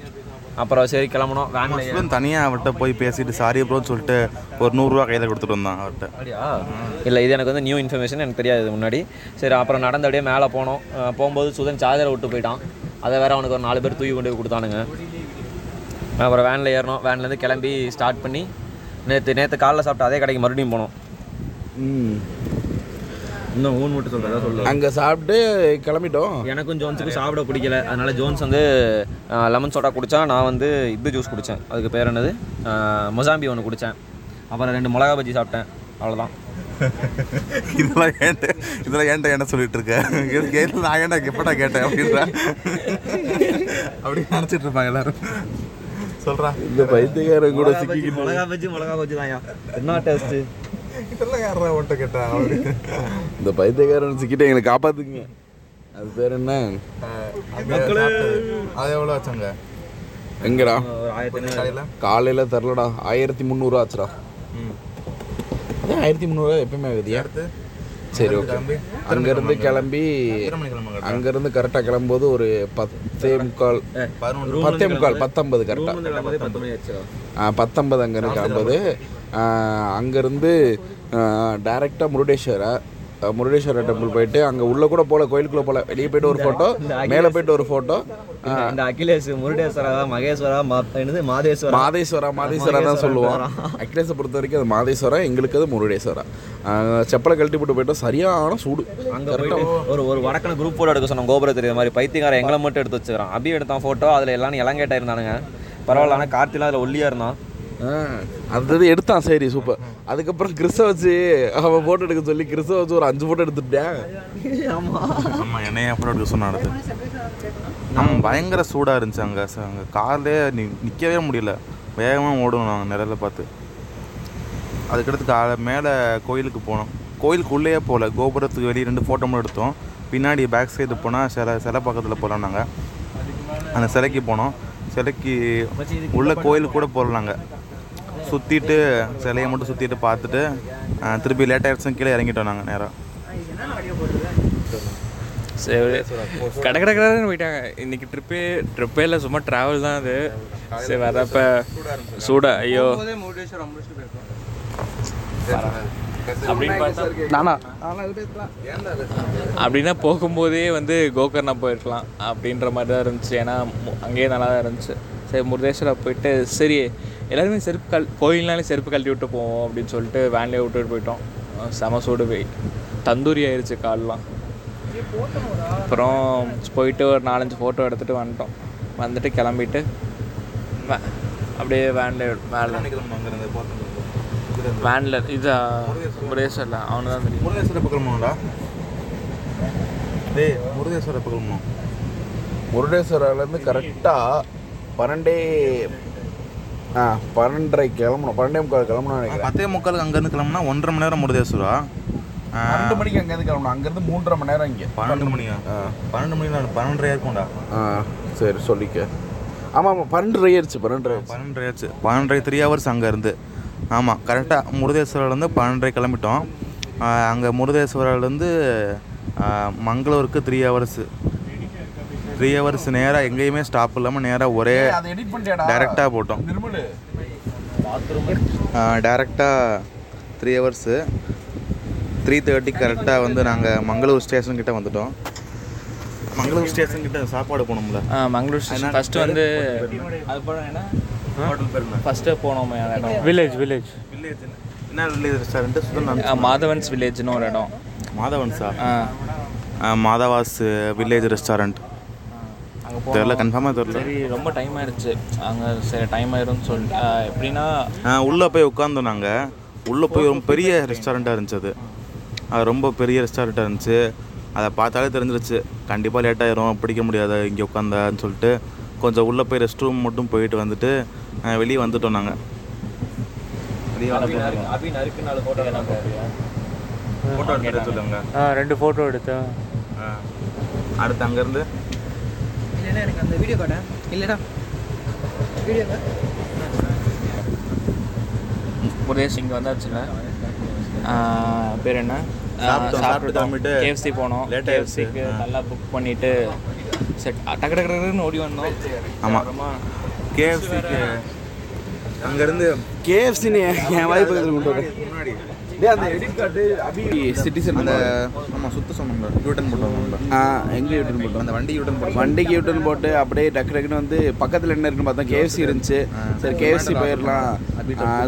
அப்புறம் சரி கிளம்பணும். இவன் தனியாக அவர்கிட்ட போய் பேசிட்டு சாரி ப்ரோன்னு சொல்லிட்டு ஒரு நூறுரூவா கையில் கொடுத்துட்டு வந்தான் அவர்கிட்ட அப்படியா? இல்லை இது எனக்கு வந்து நியூ இன்ஃபர்மேஷன் எனக்கு தெரியாது முன்னாடி. சரி அப்புறம் நடந்து அப்படியே மேலே போனோம். போகும்போது சுதன் சார்ஜரை விட்டு போயிட்டான். அதை வேற அவனுக்கு ஒரு நாலு பேர் தூக்கி கொண்டு போய் கொடுத்தானுங்க. அப்புறம் வேனில் ஏறினோம் வேன்லேருந்து கிளம்பி ஸ்டார்ட் பண்ணி நேற்று நேற்று காலைல சாப்பிட்டு அதே கடைக்கு மறுபடியும் போனோம். ம். இன்னும் ஊன் மட்டும் சொல்கிறதா சொல்லு. அங்கே சாப்பிட்டு கிளம்பிட்டோம். எனக்கும் ஜோன்ஸுக்கும் சாப்பிட பிடிக்கல. அதனால ஜோன்ஸ் வந்து லெமன் சோடா குடித்தான் நான் வந்து இது ஜூஸ் குடித்தேன் அதுக்கு பேர் என்னது? மொசாம்பி ஒன்று குடித்தேன் அப்புறம் ரெண்டு மிளகா பஜ்ஜி சாப்பிட்டேன். அவ்வளோதான் இதெல்லாம் ஏன்ட்ட இதெல்லாம் ஏன்ட்ட என்ன சொல்லிட்டு இருக்க இது கேட்டு நான் ஏன்டா எப்படா கேட்டேன் அப்படின்ற? அப்படி நினச்சிட்டு இருப்பாங்க எல்லாரும். சொல்கிறா இந்த பைத்தியக்காரன் கூட சிக்கி மிளகா பஜ்ஜி மிளகா பஜ்ஜி தான் என்ன டேஸ்ட்டு இதெல்லாம் யாரா ஓட்ட கேட்டா? அப்படி. இந்த பைத்தியக்காரன் சிக்கிட்டு எங்களை காப்பாத்துக்குங்க. அது பேர் என்ன? அது எவ்வளோ வச்சாங்க எங்கடா? ஒரு ஆயிரத்தி காலையில்? காலையில் தரலடா. ஆயிரத்தி முந்நூறுவா ஆச்சுடா. அதான் ஆயிரத்தி முந்நூறுவா எப்பயுமே ஆகுது அடுத்து? சரி ஓகே அங்கேருந்து கிளம்பி அங்கேருந்து கரெக்டாக கிளம்பும்போது ஒரு பத்தே முக்கால் பத்தே முக்கால் பத்தொன்பது கரெக்டாக பத்து மணி ஆச்சு. பத்தொன்பது அங்கேருந்து கிளம்புது. அங்கேருந்து டேரெக்டாக முருடேஸ்வரா அஹ், முருடேஸ்வரர் டெம்பிள் போயிட்டு அங்கே உள்ளே கூட போகல கோயிலுக்குள்ளே போகல வெளியே போயிட்டு ஒரு ஃபோட்டோ மேலே போயிட்டு ஒரு ஃபோட்டோ இந்த- அகிலேஷ் முருடேஸ்வரா மகேஸ்வரா மாதேஸ்வரா? மாதேஸ்வரா மாதேஸ்வரா தான் சொல்லுவோம். அகிலேஷை பொறுத்த வரைக்கும் அது மாதேஸ்வரா எங்களுக்கு அது முருடேஸ்வரா. செப்பலை கழட்டி போட்டு போயிட்டோம் சரியான சூடு. அங்கே ஒரு ஒரு வடக்கன குரூப் ஃபோட்டோ எடுக்க சொன்னோம் கோபுரம் தெரியுற மாதிரி. பைத்தியக்காரன் எங்களை மட்டும் எடுத்து வச்சுக்கிறான். அபி எடுத்தான் ஃபோட்டோ அதில் எல்லாரும் இளங்கேட்டா இருந்தானுங்க. பரவாயில்ல ஆனால் கார்த்திலாம் அதில் ஒல்லியாக இருந்தான். அந்த இது எடுத்தான் சரி சூப்பர் அதுக்கப்புறம் கிறிஸை வச்சு அவன் ஃபோட்டோ எடுக்க சொல்லி கிறிஸை வச்சு ஒரு அஞ்சு ஃபோட்டோ எடுத்துட்டேன். ஆமாம் என்னைய அப்புறம் எடுக்க சொன்னாடு ஆமாம் பயங்கர சூடாக இருந்துச்சு அங்கே அங்கே கார்லேயே நி நிற்கவே முடியல. வேகமாக ஓடணும் நாங்கள் நிழல பார்த்து. அதுக்கடுத்து காலை மேலே கோயிலுக்கு போனோம். கோயிலுக்கு உள்ளேயே போகல கோபுரத்துக்கு வெளியே ரெண்டு ஃபோட்டோ மட்டும் எடுத்தோம். பின்னாடி பேக் சைடு போனால் சிலை சிலை பக்கத்தில் போகலாம் நாங்கள் அந்த சிலைக்கு போனோம். சிலைக்கு உள்ள கோயிலுக்கு கூட போகல நாங்கள் சுற்றிட்டு சிலையை மட்டும் சுற்றிட்டு பார்த்துட்டு திருப்பி லேட் ஆகிடுச்சுன்னு கீழே இறங்கிட்டோம் நாங்கள் நேராக சரி கடை கடை கடைன்னு போயிட்டாங்க. இன்னைக்கு ட்ரிப்பே ட்ரிப்பே இல்லை சும்மா ட்ராவல் தான் அது. சரி வரப்ப சூடா ஐயோ. அப்படின்னு பார்த்தா நானா? அப்படின்னா போகும்போதே வந்து கோகர்ணா போயிருக்கலாம் அப்படின்ற மாதிரி தான் இருந்துச்சு. ஏன்னா மு- அங்கேயே நல்லா தான் இருந்துச்சு. சரி முருதேஸ்வரா போயிட்டு சரி எல்லாருமே செருப்பு கல் கோயில்னாலே செருப்பு கழட்டி விட்டு போவோம் அப்படின்னு சொல்லிட்டு வேன்லேயே விட்டுட்டு போயிட்டோம். செம சூடு போய். தந்தூரி ஆயிடுச்சு கால்லாம். அப்புறம் போயிட்டு ஒரு நாலஞ்சு ஃபோட்டோ எடுத்துகிட்டு வந்துட்டோம். வந்துட்டு கிளம்பிட்டு அப்படியே வேனில் வேனில் வேனில் இது முருதேஸ்வரில் அவனு தான் தெரியும். முருகேஸ்வர பக்கம்டா டேய் முருகேஸ்வர பக்கம் முருடேஸ்வராலேருந்து கரெக்டாக பன்னெண்டே ஆ பன்னெண்டரை கிளம்பணும். பன்னெண்டே முக்கால் கிளம்பணும் நினைக்கிறேன். பத்தே முக்காலுக்கு அங்கேருந்து கிளம்புனா ஒன்றரை மணி நேரம் முருகேஸ்வரா ஆ, பன்னெண்டு மணிக்கு அங்கேருந்து கிளம்பணும். அங்கேருந்து மூன்றரை மணி நேரம் இங்கே. பன்னெண்டு மணியா பன்னெண்டு மணி நேரம் பன்னெண்டரை இருக்கும்டா ஆ சரி சொல்லிக்க. ஆமாம் ஆமாம் பன்னெண்டு ஆயிடுச்சு பன்னெண்டு ஆயிடுச்சு பன்னெண்டரை ஆச்சு பன்னெண்டரை த்ரீ ஹவர்ஸ் அங்கே இருந்து. ஆமாம் கரெக்டாக முருதேஸ்வரிலேருந்து பன்னெண்டரை கிளம்பிட்டோம். அங்கே முருதேஸ்வரிலேருந்து மங்களூருக்கு த்ரீ ஹவர்ஸு த்ரீ ஹவர்ஸ் நேராக எங்கேயுமே ஸ்டாப் இல்லாமல் நேராக ஒரே டைரெக்டாக போட்டோம். டேரெக்டாக த்ரீ ஹவர்ஸு த்ரீ தேர்ட்டி கரெக்டாக வந்து நாங்கள் மங்களூர் ஸ்டேஷன் கிட்ட வந்துட்டோம். மங்களூர் ஸ்டேஷன் கிட்ட சாப்பாடு போனோம்ல. மங்களூர் ஸ்டேஷன் ஃபஸ்ட்டு வந்து அது போன என்ன? ஹோட்டல் பேர் என்ன? ஃபஸ்ட்டு போனோமே இடம். வில்லேஜ் வில்லேஜ் வில்லேஜ் என்ன? வில்லேஜ் ரெஸ்டாரண்ட்டு சுதன் மாதவன்ஸ் வில்லேஜ்னு ஒரு இடம். மாதவன்ஸா? மாதவாஸ் வில்லேஜ் ரெஸ்டாரண்ட் அங்கே தெரில போனோம் கன்ஃபார்மாக தெரில சரி ரொம்ப டைம் ஆயிடுச்சு அங்கே சரி டைம் ஆயிரும்னு சொல்லிட்டு எப்படின்னா உள்ளே போய் உட்காந்தோம் நாங்கள் உள்ளே போய் ரொம்ப பெரிய ரெஸ்டாரண்ட்டாக இருந்துச்சு அது. அது ரொம்ப பெரிய ரெஸ்டாரண்ட்டாக இருந்துச்சு. அதை பார்த்தாலே தெரிஞ்சிருச்சு. கண்டிப்பாக லேட் ஆயிரும் பிடிக்க முடியாது இங்கே உட்காந்தான்னு சொல்லிட்டு. கொஞ்சம் உள்ளே போய் ரெஸ்ட் ரூம் மட்டும் போயிட்டு வந்துட்டு வெளியே வந்துட்டோம் நாங்கள் ஃபோட்டோ எடுத்துட்டு சொல்லுங்க. ஆ ரெண்டு ஃபோட்டோ எடுத்தேன். அடுத்து அங்கேருந்து? இல்லைன்னா எனக்கு அந்த வீடியோ காட்ட. இல்லைடா. வீடியோ முருகேஷ் இங்கே வந்தாச்சுல ஆ, பேர் என்ன? சாப்பிட்டு கேஎஃப்சி போனோம். ஆயிடுச்சு. கேஎஃப்சிக்கு நல்லா புக் பண்ணிட்டு செட் டக்கு டக்கு டக்குன்னு ஓடி வந்தோம். ஆமாம் கேஎஃப்சிக்கு அங்கேருந்து கேஎஃப்சின்னு என் வாய்ப்பு முன்னாடி. டேய் அந்த எடிட் கார்டு அபி சிட்டிசன் அந்த ஆமாம் சுத்த சொன்னோம்ல யூட்டன் போட்டோம்ல ஆ எங்கே யூட்டன் போட்டோம்? அந்த வண்டி யூட்டன் போட்டோம். வண்டிக்கு யூட்டன் போட்டு அப்படியே டக்கு டக்குன்னு வந்து பக்கத்தில் என்ன இருக்குன்னு பார்த்தா கேஎஃப்சி இருந்துச்சு. சரி கேஎஃப்சி போயிடலாம்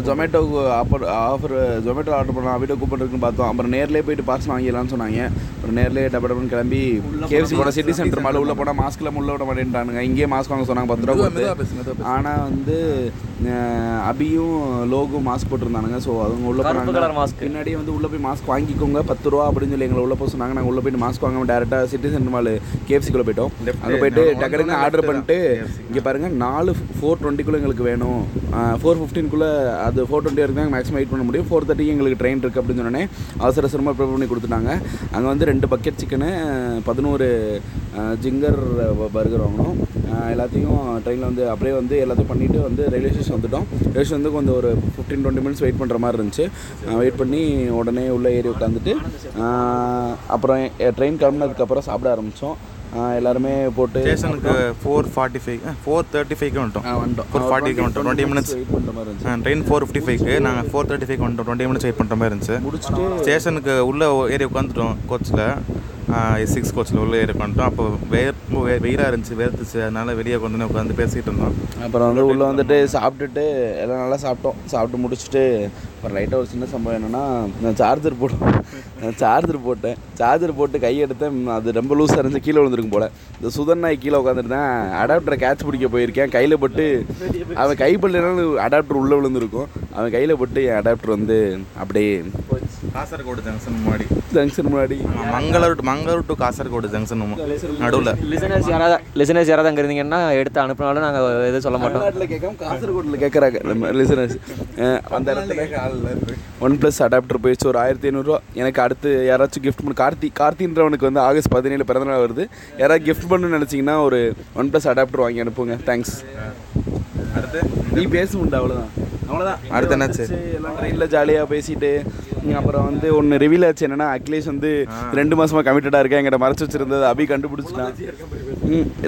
ஜொமேட்டோக்கு ஆஃபர் ஆஃபர் ஜொமேட்டோ ஆர்டர் பண்ணலாம் அபிட்டோ கூப்பன் இருக்குன்னு பார்த்தோம். அப்புறம் நேர்லேயே போயிட்டு பார்சல் வாங்கிடலாம்னு சொன்னாங்க. அப்புறம் நேர்லேயே டப டபுன்னு கிளம்பி கேஎஃப்சி போனால் சிட்டி சென்டர் மேலே உள்ளே போனால் மாஸ்க்கில் உள்ள விட மாட்டேன்ட்டானுங்க. இங்கேயே மாஸ்க் வாங்க சொன்னாங்க பத்து ரூபா கொடுத்து. ஆனால் வந்து அபியும் லோகும் மாஸ்க் போட்டிருந்தானுங்க. ஸோ அவங்க உள்ள போனாங்க. மாஸ்க் பின்னாடியே வந்து உள்ளே போய் மாஸ்க் வாங்கிக்கோங்க. பத்து ரூபா அப்படின்னு சொல்லி எங்களை உள்ளே போக சொன்னாங்க. நாங்கள் உள்ளே போயிட்டு மாஸ்க் வாங்காம டேரெக்டாக சிட்டி சென்டர் மால் கேஎஃப்சிக்குள்ளே போயிட்டோம். அங்கே போயிட்டு டக்குனு ஆர்டர் பண்ணிட்டு இங்கே பாருங்கள் நாலு ஃபோர் டுவெண்ட்டிக்குள்ளே எங்களுக்கு வேணும். ஃபோர் ஃபிஃப்டீன்குள்ளே அது ஃபோர் டுவெண்ட்டி வரைக்கும் தான் மேக்ஸிமம் வெயிட் பண்ண முடியும். ஃபோர் தேர்ட்டிக்கு எங்களுக்கு ட்ரெயின் இருக்குது அப்படின்னு சொன்னோன்னே அவசர அவசரமாக ப்ரிப்பேர் பண்ணி கொடுத்துட்டாங்க. அங்கே வந்து ரெண்டு பக்கெட் சிக்கனு பதினோரு ஜிங்கர் பர்கர் வாங்கினோம் எல்லாத்தையும் ட்ரெயினில் வந்து அப்படியே வந்து எல்லாத்தையும் பண்ணிவிட்டு வந்து ரயில்வே ஸ்டேஷன் வந்துட்டோம். ரயில்வே ஸ்டேஷன் வந்து கொஞ்சம் ஒரு ஃபிஃப்டீன் டுவெண்ட்டி மினிட்ஸ் வெயிட் பண்ணுற மாதிரி இருந்துச்சு. வெயிட் பண்ணி உடனே உள்ளே ஏறி உட்காந்துட்டு அப்புறம் ட்ரெயின் கிளம்புனதுக்கப்புறம் சாப்பிட ஆரம்பித்தோம் எல்லாருமே போட்டு ஸ்டேஷனுக்கு four forty five four thirty ஃபைவ்க்கு வந்துட்டோம். வந்துட்டோம். ஃபோர் ஃபார்ட்டிக்கு வந்துட்டோம். டுவெண்ட்டி மினிட்ஸ் வெயிட் பண்ணுற மாதிரி இருந்துச்சு ட்ரெயின் ஃபோர் ஃபிஃப்டி ஃபைவ்க்கு நாங்கள் ஃபோர் தேர்ட்டி ஃபைவ் வந்துட்டோம். டுவெண்ட்டி மினிட்ஸ் வெயிட் பண்ணுற மாதிரி இருந்துச்சு. முடிச்சுட்டு ஸ்டேஷனுக்கு உள்ளே ஏறி உட்காந்துட்டோம் கோச்சில் சிக்ஸ் கோச்சில் உள்ளே ஏறி உட்காந்துட்டோம் அப்போ வேர்ப்பு வெயிலாக இருந்துச்சு வேர்த்துச்சு. அதனால வெளியே உட்காந்து உட்காந்து பேசிகிட்டு இருந்தோம். அப்புறம் வந்து உள்ளே வந்துட்டு சாப்பிட்டுட்டு எல்லாம் நல்லா சாப்பிட்டோம். சாப்பிட்டு முடிச்சுட்டு அப்புறம் லைட்டாக ஒரு சின்ன சம்பவம் என்னென்னா நான் சார்ஜர் போட்டேன் சார்ஜர் போட்டேன். சார்ஜர் போட்டு கை எடுத்தேன். ம், அது ரொம்ப லூஸாக இருந்துச்சு. கீழே வந்திருக்கும் போல். இந்த சுதன் நாய் கீழே உட்காந்துருந்தேன் அடாப்டரை கேட்ச் பிடிக்க போயிருக்கேன். கையில் பட்டு அவன் கை படலைனாலும் அடாப்டர் உள்ளே விழுந்திருக்கும். அவன் கையில் பட்டு என் அடாப்டர் வந்து அப்படியே காசர்கோடு ஜங்ஷன் முன்னாடி. ஜங்ஷன் முன்னாடி. மங்களூர் மங்களூர் டு காசர்கோடு ஜங்ஷன் நடுவில். லிசனர்ஸ் யாராவது லிசனர்ஸ் யாராவது அங்கே இருந்தீங்கன்னா எடுத்து அனுப்பினாலும் நாங்கள் எதுவும் சொல்ல மாட்டோம். தமிழ்நாட்டில் கேட்காம காசர்கோட்டில் கேட்குறாங்க நம்ம லிசனர்ஸ் அந்த இடத்துல. ஒன் ப்ளஸ் அடாப்டர் போயிடுச்சு. ஒரு ஆயிரத்தி ஐநூறுரூவா எனக்கு அடுத்து யாராச்சும் கிஃப்ட் பண்ணு கார்த்தி கார்த்தின்றவனுக்கு வந்து ஆகஸ்ட் பதினேழு பிறந்தநாள் வருது. யாராவது கிஃப்ட் பண்ணணும்னு நினச்சிங்கன்னா ஒரு ஒன் ப்ளஸ் அடாப்டர் வாங்கி அனுப்புங்க. தேங்க்ஸ் அடுத்து? நீ பேச முடியல அவ்வளோதான் அவ்வளோதான் அடுத்து என்னாச்சு? எல்லாம் ட்ரெயினில் ஜாலியாக பேசிட்டு அப்புறம் வந்து ஒன்று ரிவீல் ஆச்சு என்னன்னா அகிலேஷ் வந்து ரெண்டு மாசமா கமிட்டடாக இருக்கேன் எங்கிட்ட மறைச்சு வச்சிருந்தது அபி கண்டுபிடிச்சிட்டான்.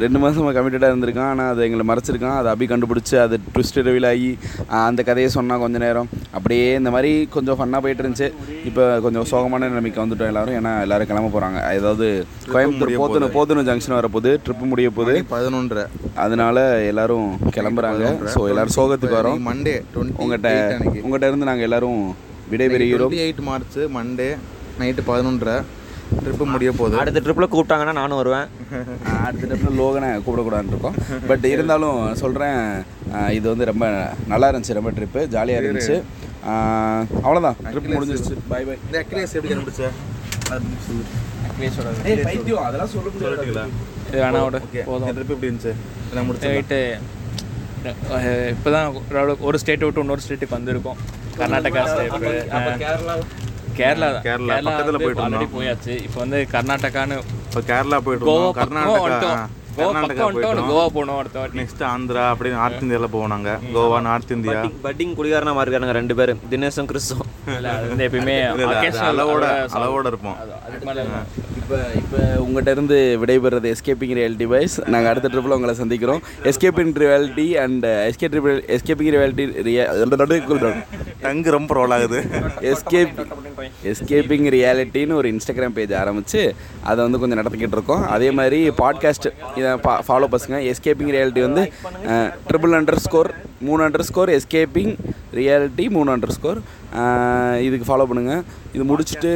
ரெண்டு மாசமா கமிட்டடாக இருந்திருக்கான். ஆனால் அதை எங்களை மறைச்சிருக்கான். அதை அபி கண்டுபிடிச்சி அது ட்விஸ்ட் ரிவீல் ஆகி அந்த கதையை சொன்னான் கொஞ்ச நேரம். அப்படியே இந்த மாதிரி கொஞ்சம் ஃபன்னாக போயிட்டு இருந்துச்சு. இப்போ கொஞ்சம் சோகமான நிலைமைக்கு வந்துட்டோம் எல்லாரும். ஏன்னா எல்லாரும் கிளம்ப போகிறாங்க அதாவது கோயம்புத்தூர் முடிய போத்தனூர் போத்தனூர் ஜங்ஷன் வரப்போகுது. ட்ரிப்பு முடிய போகுது. பதினொன்றரை. அதனால எல்லாரும் கிளம்புறாங்க. ஸோ எல்லாரும் சோகத்துக்கு வரோம். மண்டே உங்கள்கிட்ட உங்கள்கிட்ட இருந்து நாங்கள் எல்லாரும் விடைபெறுகிறோம். எயிட் மார்ச் மண்டே நைட்டு பதினொன்றரை. ட்ரிப்பு முடிய போகுது. அடுத்த ட்ரிப்பில் கூப்பிட்டாங்கன்னா நானும் வருவேன். அடுத்த டைமில் லோகனை கூப்பிடக்கூடாதுன்னு இருக்கோம். பட் இருந்தாலும் சொல்கிறேன் இது வந்து ரொம்ப நல்லா இருந்துச்சு ரொம்ப ட்ரிப்பு ஜாலியாக இருந்துச்சு. அவ்வளோதான் ட்ரிப் முடிஞ்சிருச்சு. பை பை இந்த அக்ரியாஸ் எப்படி கண்டுபிடிச்ச? அதெல்லாம் சொல்ல சொல்லிட்டீங்களா? இது வேணா விட. ஓகே போதும். ட்ரிப் எப்படி இருந்துச்சு? எல்லாம் முடிச்சு இப்போ தான் ஒரு ஸ்டேட்டை விட்டு இன்னொரு ஸ்டேட்டுக்கு வந்திருக்கோம். கர்நாடகா ஸ்டேட் கேரளா கேரளா. கேரளா, பக்கத்துல போயிட்டு இருந்தோம். போயாச்சு. இப்போ வந்து கர்நாடகான்னு இப்போ கேரளா போயிட்டு இருக்கோம் கர்நாடகா. கர்நாடகா போயிட்டோம் கோவா போகணும் அடுத்த வாட்டி. நெக்ஸ்ட் ஆந்திரா அப்படியே நார்த் இந்தியாவில் போவோம் நாங்கள் கோவா நார்த் இந்தியா பட்டிங் குடிகாரனா மாறிருக்காங்க ரெண்டு பேரும். தினேஷும் அது வந்து எப்பயுமே அளவோட அளவோட இருப்போம். இப்போ இப்போ உங்கள்கிட்ட இருந்து விடைபெறது எஸ்கேப்பிங் ரியாலிட்டி வைஸ் நாங்கள் அடுத்த ட்ரிப்பில் உங்களை சந்திக்கிறோம். Escaping reality and escape escaping reality Riya tongue ரொம்ப ரோல் ஆகுது. எஸ்கேப் எஸ்கேப்பிங் ரியாலிட்டின்னு ஒரு இன்ஸ்டாகிராம் பேஜ் ஆரம்பித்து அதை வந்து கொஞ்சம் நடத்திக்கிட்டு இருக்கோம். அதே மாதிரி பாட்காஸ்ட் இதை பா ஃபாலோ பசுங்க எஸ்கேப்பிங் ரியாலிட்டி வந்து ட்ரிபிள் அண்டர் ஸ்கோர் மூணு அண்டர் ஸ்கோர் எஸ்கேப்பிங் ரியாலிட்டி மூணு அண்டர் ஸ்கோர் இதுக்கு ஃபாலோ பண்ணுங்கள் இது முடிச்சுட்டு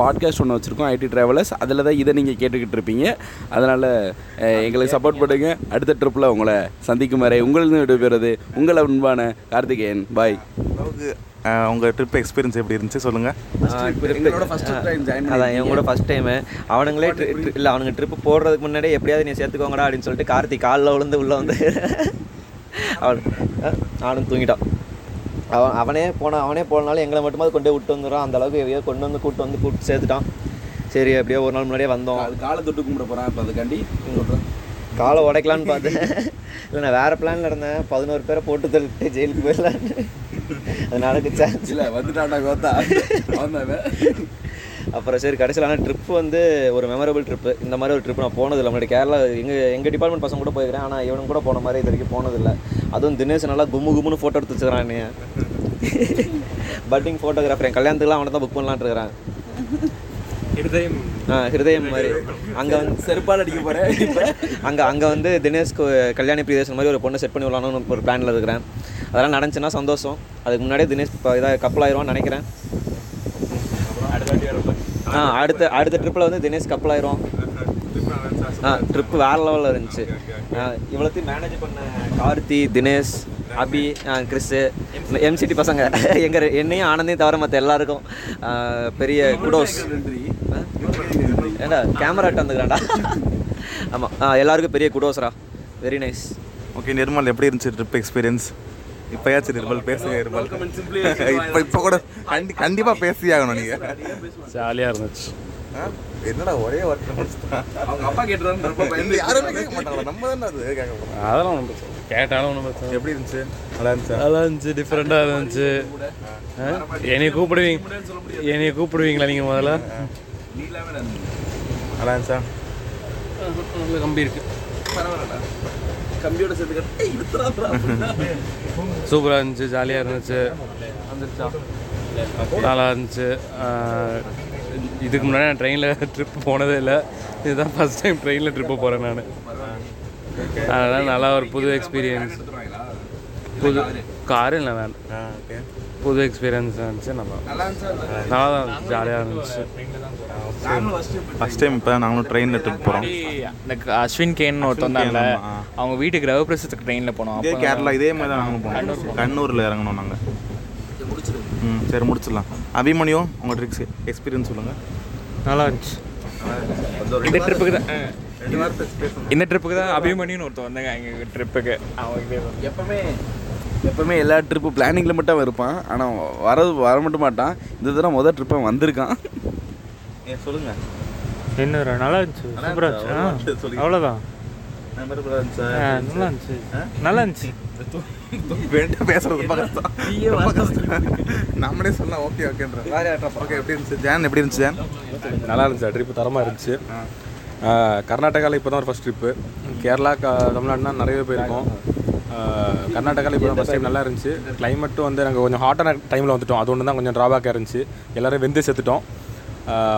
பாட்காஸ்ட் ஒன்று வச்சுருக்கோம் ஐடி ட்ராவலர்ஸ் அதில் தான் இதை நீங்கள் கேட்டுக்கிட்டு இருப்பீங்க. அதனால் எங்களுக்கு சப்போர்ட் பண்ணுங்க. அடுத்த ட்ரிப்பில் உங்களை சந்திக்கும் வரை உங்களிருந்து விடைபெறுவது உங்கள் அன்பான கார்த்திகேயன். பாய் அளவுக்கு அஹ், உங்க ட்ரிப் எக்ஸ்பீரியன்ஸ் எப்படி இருந்துச்சு சொல்லுங்க. எங்களோட first time join அதான் என் கூட ஃபஸ்ட் டைமு அவனுங்களே இல்லை அவனுங்க ட்ரிப்பு போடுறதுக்கு முன்னாடியே எப்படியாவது நீ சேர்த்துக்கோங்கடா அப்படின்னு சொல்லிட்டு கார்த்திக் காலில் விழுந்து உள்ளே வந்து அவன் அவனும் தூங்கிட்டான் அவன் அவனே போன அவனே போனாலும் எங்களை மட்டுமாவது கொண்டு போய் விட்டு வந்துடுறான். அந்த அளவுக்கு எப்படியோ கொண்டு வந்து கூப்பிட்டு வந்து கூப்பிட்டு சேர்த்துட்டான். சரி எப்படியோ ஒரு நாள் முன்னாடியே வந்தோம். அது காலை தொட்டு கும்பிட போகிறேன் இப்போ அதுக்காண்டி சொல்கிறேன் காலை உடைக்கலான்னு பார்த்தேன். இல்லை நான் வேறு பிளானில் இருந்தேன். பதினோரு பேரை போட்டு தள்ளிட்டு ஜெயிலுக்கு போயிடலான்னு அது நடக்க சான்ஸ் இல்லை வந்துட்டான்டா கோத்தா. அப்புறம் சரி கடைசியில் ஆனால் ட்ரிப் வந்து ஒரு மெமரபிள் ட்ரிப்பு இந்த மாதிரி ஒரு ட்ரிப் நான் போனதில்லை. முன்னாடி கேரளா எங்கள் எங்கள் டிபார்ட்மெண்ட் பசங்க கூட போயிருக்கிறேன். ஆனால் இவனும் கூட போன மாதிரி இது வரைக்கும் போனதில்லை. அதுவும் தினேஷ் நல்லா கும்மு கும்முன்னு ஃபோட்டோ எடுத்து வச்சுக்கிறான் பட்டிங் ஃபோட்டோகிராஃபர் என் கல்யாணத்துக்குலாம் அவனை தான் புக் பண்ணலான்ட்டு இருக்கிறேன். இருதயம் ஆ ஹிருதயம் மாதிரி. அங்கே வந்து செருப்பால் அடிக்க போகிறேன் இப்போ அங்கே அங்கே வந்து தினேஷ்க்கு கல்யாணி பிரியதர்ஷன் மாதிரி ஒரு பொண்ணை செட் பண்ணி விடலான்னு ஒரு பிளானில் இருக்கிறேன். அதெல்லாம் நடந்துச்சுன்னா சந்தோஷம். அதுக்கு முன்னாடியே தினேஷ் இப்போ இதாக கப்பல் ஆயிடுவான்னு நினைக்கிறேன். ஆ அடுத்த அடுத்த ட்ரிப்பில் வந்து தினேஷ் கப்பல் ஆயிரும் ஆ ட்ரிப் வேறு லெவலில் இருந்துச்சு. ஆ, இவ்வளோத்தையும் மேனேஜ் பண்ண கார்த்தி தினேஷ் அபி கிறிஸ்ஸு எம்சிடி பசங்க. எங்கள் என்னையும் ஆனந்தையும் தவிர மற்ற எல்லாருக்கும் பெரிய குடோஸ் ஏண்டா கேமரா வந்துக்கிறான்டா. ஆமாம் எல்லாருக்கும் பெரிய குடோஸ்ரா வெரி நைஸ் ஓகே நிர்மல் எப்படி இருந்துச்சு ட்ரிப் எக்ஸ்பீரியன்ஸ் இப்போயாச்சும் நிர்மல் பேசுங்க நிர்மல். இப்போ இப்போ கூட கண்டி கண்டிப்பாக பேசி ஆகணும் நீங்கள் ஜாலியாக இருந்துச்சு என்னடா ஒரே யாருமே கேட்க மாட்டாங்களா? நம்ம தானே அது கேட்க போகிறோம் அதெல்லாம் ஒன்றும். கேட்டாலும் ஒன்றும் பிரச்சனை. எப்படி இருந்துச்சு? நல்லா இருந்துச்சா? நல்லா இருந்துச்சு டிஃப்ரெண்ட்டாக இருந்துச்சு. ஆ? என்னைய கூப்பிடுவீங்க என்னைய கூப்பிடுவீங்களா நீங்கள் முதல்ல? நல்லா இருந்துச்சா? கம்பி இருக்குது பரவாயில்லடா. கம்பியோட சேர்த்து சூப்பராக இருந்துச்சு ஜாலியாக இருந்துச்சு. நல்லா இருந்துச்சு. இதுக்கு முன்னாடி நான் ட்ரெயினில் ட்ரிப் போனதே இல்லை. இதுதான் ஃபஸ்ட் டைம் ட்ரெயினில் ட்ரிப்பு போகிறேன் நான். அதனால் நல்லா ஒரு புது எக்ஸ்பீரியன்ஸ் புது காரு இல்லை ஓகே புது எக்ஸ்பீரியன்ஸ் இருந்துச்சு நல்லா. நல்லா தான் ஜாலியாக இருந்துச்சு ஃபஸ்ட் டைம் இப்போ நாங்களும் ட்ரெயினில் ட்ரிப் போகிறோம் இந்த அஸ்வின் கேன்னு ஒருத்தன். அவங்க வீட்டுக்கு ரவபிரசத்துக்கு ட்ரெயினில் போனோம். இதே அப்போ கேரளா இதே மாதிரி தான் நாங்களும் போனோம். கண்ணூரில் இறங்கணும் நாங்கள் ம் சரி முடிச்சிடலாம். அபிமன்யும் உங்கள் ட்ரிக்ஸ் எக்ஸ்பீரியன்ஸ் சொல்லுங்கள் நல்லா இருந்துச்சு. இந்த ட்ரிப்புக்கு தான். இந்த ட்ரிப்புக்கு தான் அபிமன்யுன்னு ஒருத்தன் வந்தாங்க எங்கள் ட்ரிப்புக்கு அவங்க எப்பவுமே எப்பவுமே எல்லா ட்ரிப்பு பிளானிங்கில் மட்டும் அவன் இருப்பான். ஆனால் வர வர மட்டும் மாட்டான். இந்த தடவை முதல் ட்ரிப் அவன் வந்திருக்கான். ஏ சொல்லுங்கள் என்ன நல்லா இருந்துச்சு. சூப்பராக இருந்துச்சு. அவ்வளோதான் நல்லா இருந்துச்சு. நல்லா இருந்துச்சு. வேண்டாம் பேசுறது நம்மளே சொல்லலாம் ஓகே ஓகேன்ற ஓகே எப்படி இருந்துச்சு? ஜான் எப்படி இருந்துச்சு ஜான்? நல்லா இருந்துச்சு. ட்ரிப்பு தரமாக இருந்துச்சு. கர்நாடகாவில் இப்போ தான் ஒரு ஃபஸ்ட் ட்ரிப்பு கேரளா க தமிழ்நாடுனா நிறைய போயிருக்கோம் கர்நாடகாவில் இப்போ தான் ஃபஸ்ட் டைம் நல்லா இருந்துச்சு. கிளைமேட்டும் வந்து நாங்கள் கொஞ்சம் ஹாட்டான டைமில் வந்துட்டோம். அது ஒன்று தான் கொஞ்சம் ட்ராபேக்காக இருந்துச்சு. எல்லோரும் வெந்து செத்துட்டோம்.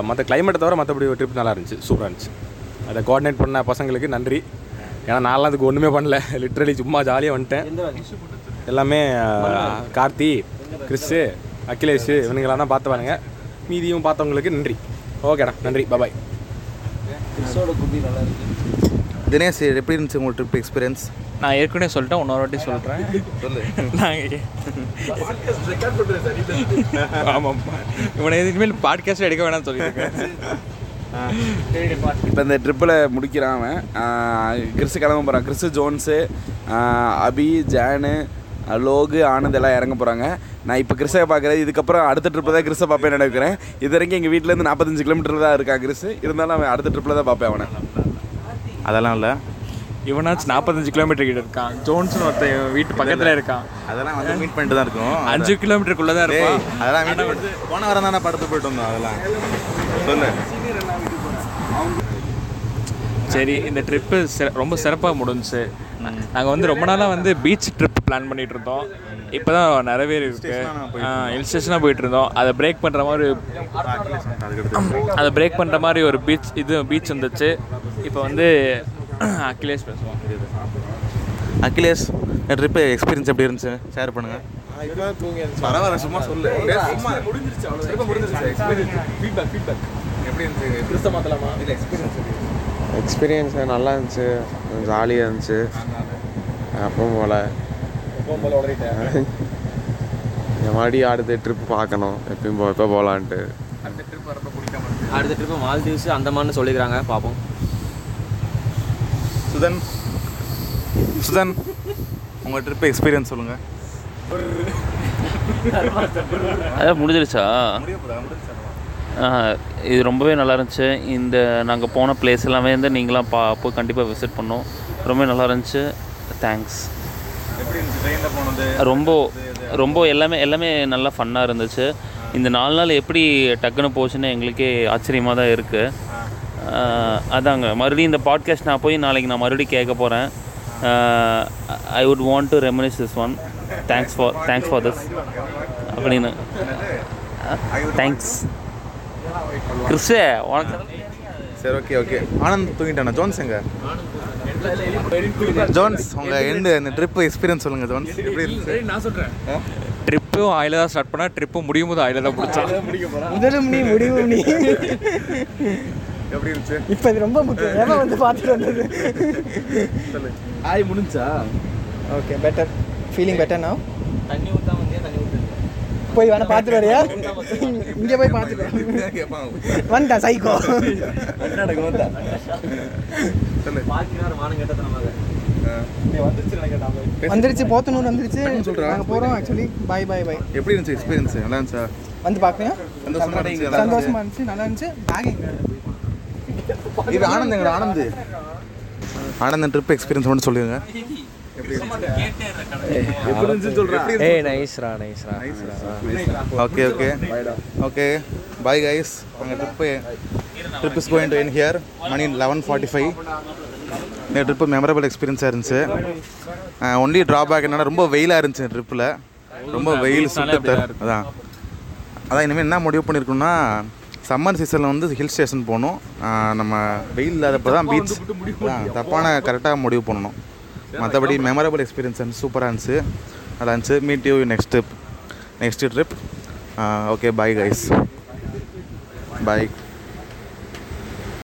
மற்ற கிளைமேட்டை தவிர மற்றபடி ஒரு ட்ரிப் நல்லா இருந்துச்சு. சூப்பராக இருந்துச்சு. அதை கோஆர்டினேட் பண்ண பசங்களுக்கு நன்றி. ஏன்னா நான்லாம் அதுக்கு ஒன்றுமே பண்ணல. லிட்ரலி சும்மா ஜாலியாக வந்துட்டேன். எல்லாமே கார்த்தி கிறிஸ்ஸு அகிலேஷ் இவனுங்களாம் தான் பார்த்து பாருங்க மீதியும் பார்த்தவங்களுக்கு நன்றி. ஓகேடா நன்றி. பாய் தினேஷ் எப்படி இருந்துச்சு உங்கள் ட்ரிப் எக்ஸ்பீரியன்ஸ் நான் ஏற்கனவே சொல்லிட்டேன் இன்னொரு வாட்டி சொல்கிறேன் நாங்கள் ஆமாம் இவனை இனிமேல் பாட்காஸ்ட் எடுக்க வேணாம்னு சொல்லியிருக்கேன். இப்போ இந்த ட்ரிப்பில் முடிக்கிறான் அவன். ஆஹ் கிறிஸ் கிளம்ப போகிறான் கிறிஸ் ஜோன்ஸு அபி ஜானு லோகு ஆனந்த் எல்லாம் இறங்க போகிறாங்க நான் இப்போ கிறிஸை பார்க்குறேன் இதுக்கப்புறம் அடுத்த ட்ரிப்பில் தான் கிறிஸை பார்ப்பேன் நினைக்கிறேன். இது வரைக்கும் எங்கள் வீட்டிலேருந்து நாற்பத்தஞ்சு கிலோமீட்டர் தான் இருக்கான் கிறிஸ்? இருந்தாலும் அவன் அடுத்த ட்ரிப்பில் தான் பார்ப்பேன் அவனை. அதெல்லாம் இல்லை. இவனாச்சும் நாற்பத்தஞ்சு கிலோமீட்டர் கிட்ட இருக்கான். ஜோன்ஸ்னு ஒருத்தன் வீட்டு பக்கத்தில் இருக்கான். அதெல்லாம் வந்து மீட் பண்ணிட்டு தான் இருக்கோம். அஞ்சு கிலோமீட்டருக்குள்ளே தான் இருப்பான். அதெல்லாம் மீட் பண்ணிட்டு போன வாரம் தானே படத்து போயிட்டு வந்தோம் அதெல்லாம். சொல்லு. சரி இந்த ட்ரிப்பு ரொம்ப சிறப்பாக முடிஞ்சுச்சு. நாங்கள் வந்து ரொம்ப நாளாக வந்து பீச் ட்ரிப் பிளான் பண்ணிட்டு இருந்தோம். இப்போ தான் நிறைவேறி இருக்கு ஹில் ஸ்டேஷனாக போயிட்டு இருந்தோம். அதை பிரேக் பண்ணுற மாதிரி அதை பிரேக் பண்ணுற மாதிரி ஒரு பீச் இது பீச் வந்துச்சு. இப்போ வந்து அகிலேஷ் பேசுவோம். அகிலேஷ் ட்ரிப்பு எக்ஸ்பீரியன்ஸ் எப்படி இருந்துச்சு? ஷேர் பண்ணுங்க. பரவாயில்ல சும்மா சொல்லு. சும்மா முடிஞ்சிருச்சு. அவ்வளோ முடிஞ்சிருச்சு ஃபீட்பேக் ஃபீட்பேக் எப்படி இருந்துச்சு? கிறிஸ்த மாத்தலாமா இல்லை எக்ஸ்பீரியன்ஸ் எக்ஸ்பீரியன்ஸ் நல்லா இருந்துச்சு. ஜாலியாக இருந்துச்சு. அப்பவும் போல். இந்த மாதிரி அடுத்த ட்ரிப் பார்க்கணும். எப்பயும் போ எப்போ போகலான்ட்டு அடுத்த ட்ரிப்பு மால்தீவ்ஸ் அந்தமான்னு சொல்லிக்கிறாங்க. பார்ப்போம். சுதன். சுதன் உங்கள் ட்ரிப் எக்ஸ்பீரியன்ஸ் சொல்லுங்கள் அதான் முடிஞ்சிருச்சா? ஆஹ், இது ரொம்பவே நல்லா இருந்துச்சு இந்த நாங்கள் போன பிளேஸ் எல்லாமே வந்து நீங்களாம் பா போய் கண்டிப்பாக விசிட் பண்ணோம் ரொம்ப நல்லா இருந்துச்சு? தேங்க்ஸ் ரொம்ப ரொம்ப எல்லாமே எல்லாமே நல்லா ஃபன்னாக இருந்துச்சு. இந்த நாலு நாள் எப்படி டக்குன்னு போச்சுன்னு எங்களுக்கே ஆச்சரியமாக தான் இருக்குது அதாங்க. மறுபடியும் இந்த பாட்காஸ்ட் நான் போய் நாளைக்கு நான் மறுபடியும் கேட்க போகிறேன் I would want to reminisce this one thanks for thanks for this அப்படின்னு. தேங்க்ஸ் கிறிஸ்டே உனக்கு சரி ஓகே ஓகே ஆனந்த் தூங்கிட்டானா? ஜோன்ஸ் எங்க? ஜோன்ஸ் உங்கள் எண்டு இந்த ட்ரிப் எக்ஸ்பீரியன்ஸ் சொல்லுங்கள் ஜோன்ஸ். எப்படி இருந்துச்சு? நான் சொல்கிறேன் ட்ரிப்பும் ஆயில தான் ஸ்டார்ட் பண்ணால் ட்ரிப்பு முடியும் போது ஆயில தான் முடிச்சான் முதலும் நீ முடிவும் நீ. எப்படி இருந்துச்சு? இப்போ இது ரொம்ப முக்கியம். ஏன் வந்து பார்த்துட்டு வந்தது? ஆய் முடிஞ்சா? ஓகே பெட்டர் ஃபீலிங் பெட்டர் நான் தண்ணி ஊற்று போய் வேணா பார்த்துட்டு வரியா? இங்கே போய் பார்த்துட்டு வந்துட்டான் சைக்கோ வந்துருச்சு போத்தனூர் வந்துருச்சு. நாங்கள் போகிறோம் ஆக்சுவலி பாய் பாய் பாய் எப்படி இருந்துச்சு எக்ஸ்பீரியன்ஸ் நல்லா இருந்துச்சா? வந்து பார்க்குறியா சந்தோஷமா இருந்துச்சு நல்லா இருந்துச்சு. பேக் எங்க? இது ஆனந்த் எங்கடா ஆனந்த். ஆனந்த் ட்ரிப் எக்ஸ்பீரியன்ஸ் மட்டும் சொல்லுங்க எப்படி நைஸ்ரா நைஸ்ரா okay okay okay bye guys உங்கள் trip trip is going to end here money eleven forty five இந்த ட்ரிப்பு மெமரபிள் எக்ஸ்பீரியன்ஸாக இருந்துச்சு. ஒன்லி ட்ராபேக் என்னன்னா ரொம்ப வெயிலாக இருந்துச்சு ட்ரிப்பில் ரொம்ப வெயில் சுட்டு அதான். அதான் இனிமேல் என்ன முடிவு பண்ணியிருக்கோம்னா சம்மர் சீசனில் வந்து ஹில் ஸ்டேஷன் போகணும். நம்ம வெயில் இல்லாதப்போ தான் பீச் தப்பான கரெக்டாக முடிவு பண்ணணும். மற்றபடி மெமரபிள் எக்ஸ்பீரியன்ஸ் வந்து சூப்பராக இருந்துச்சு நல்லா இருந்துச்சு meet you next trip next trip okay bye guys bye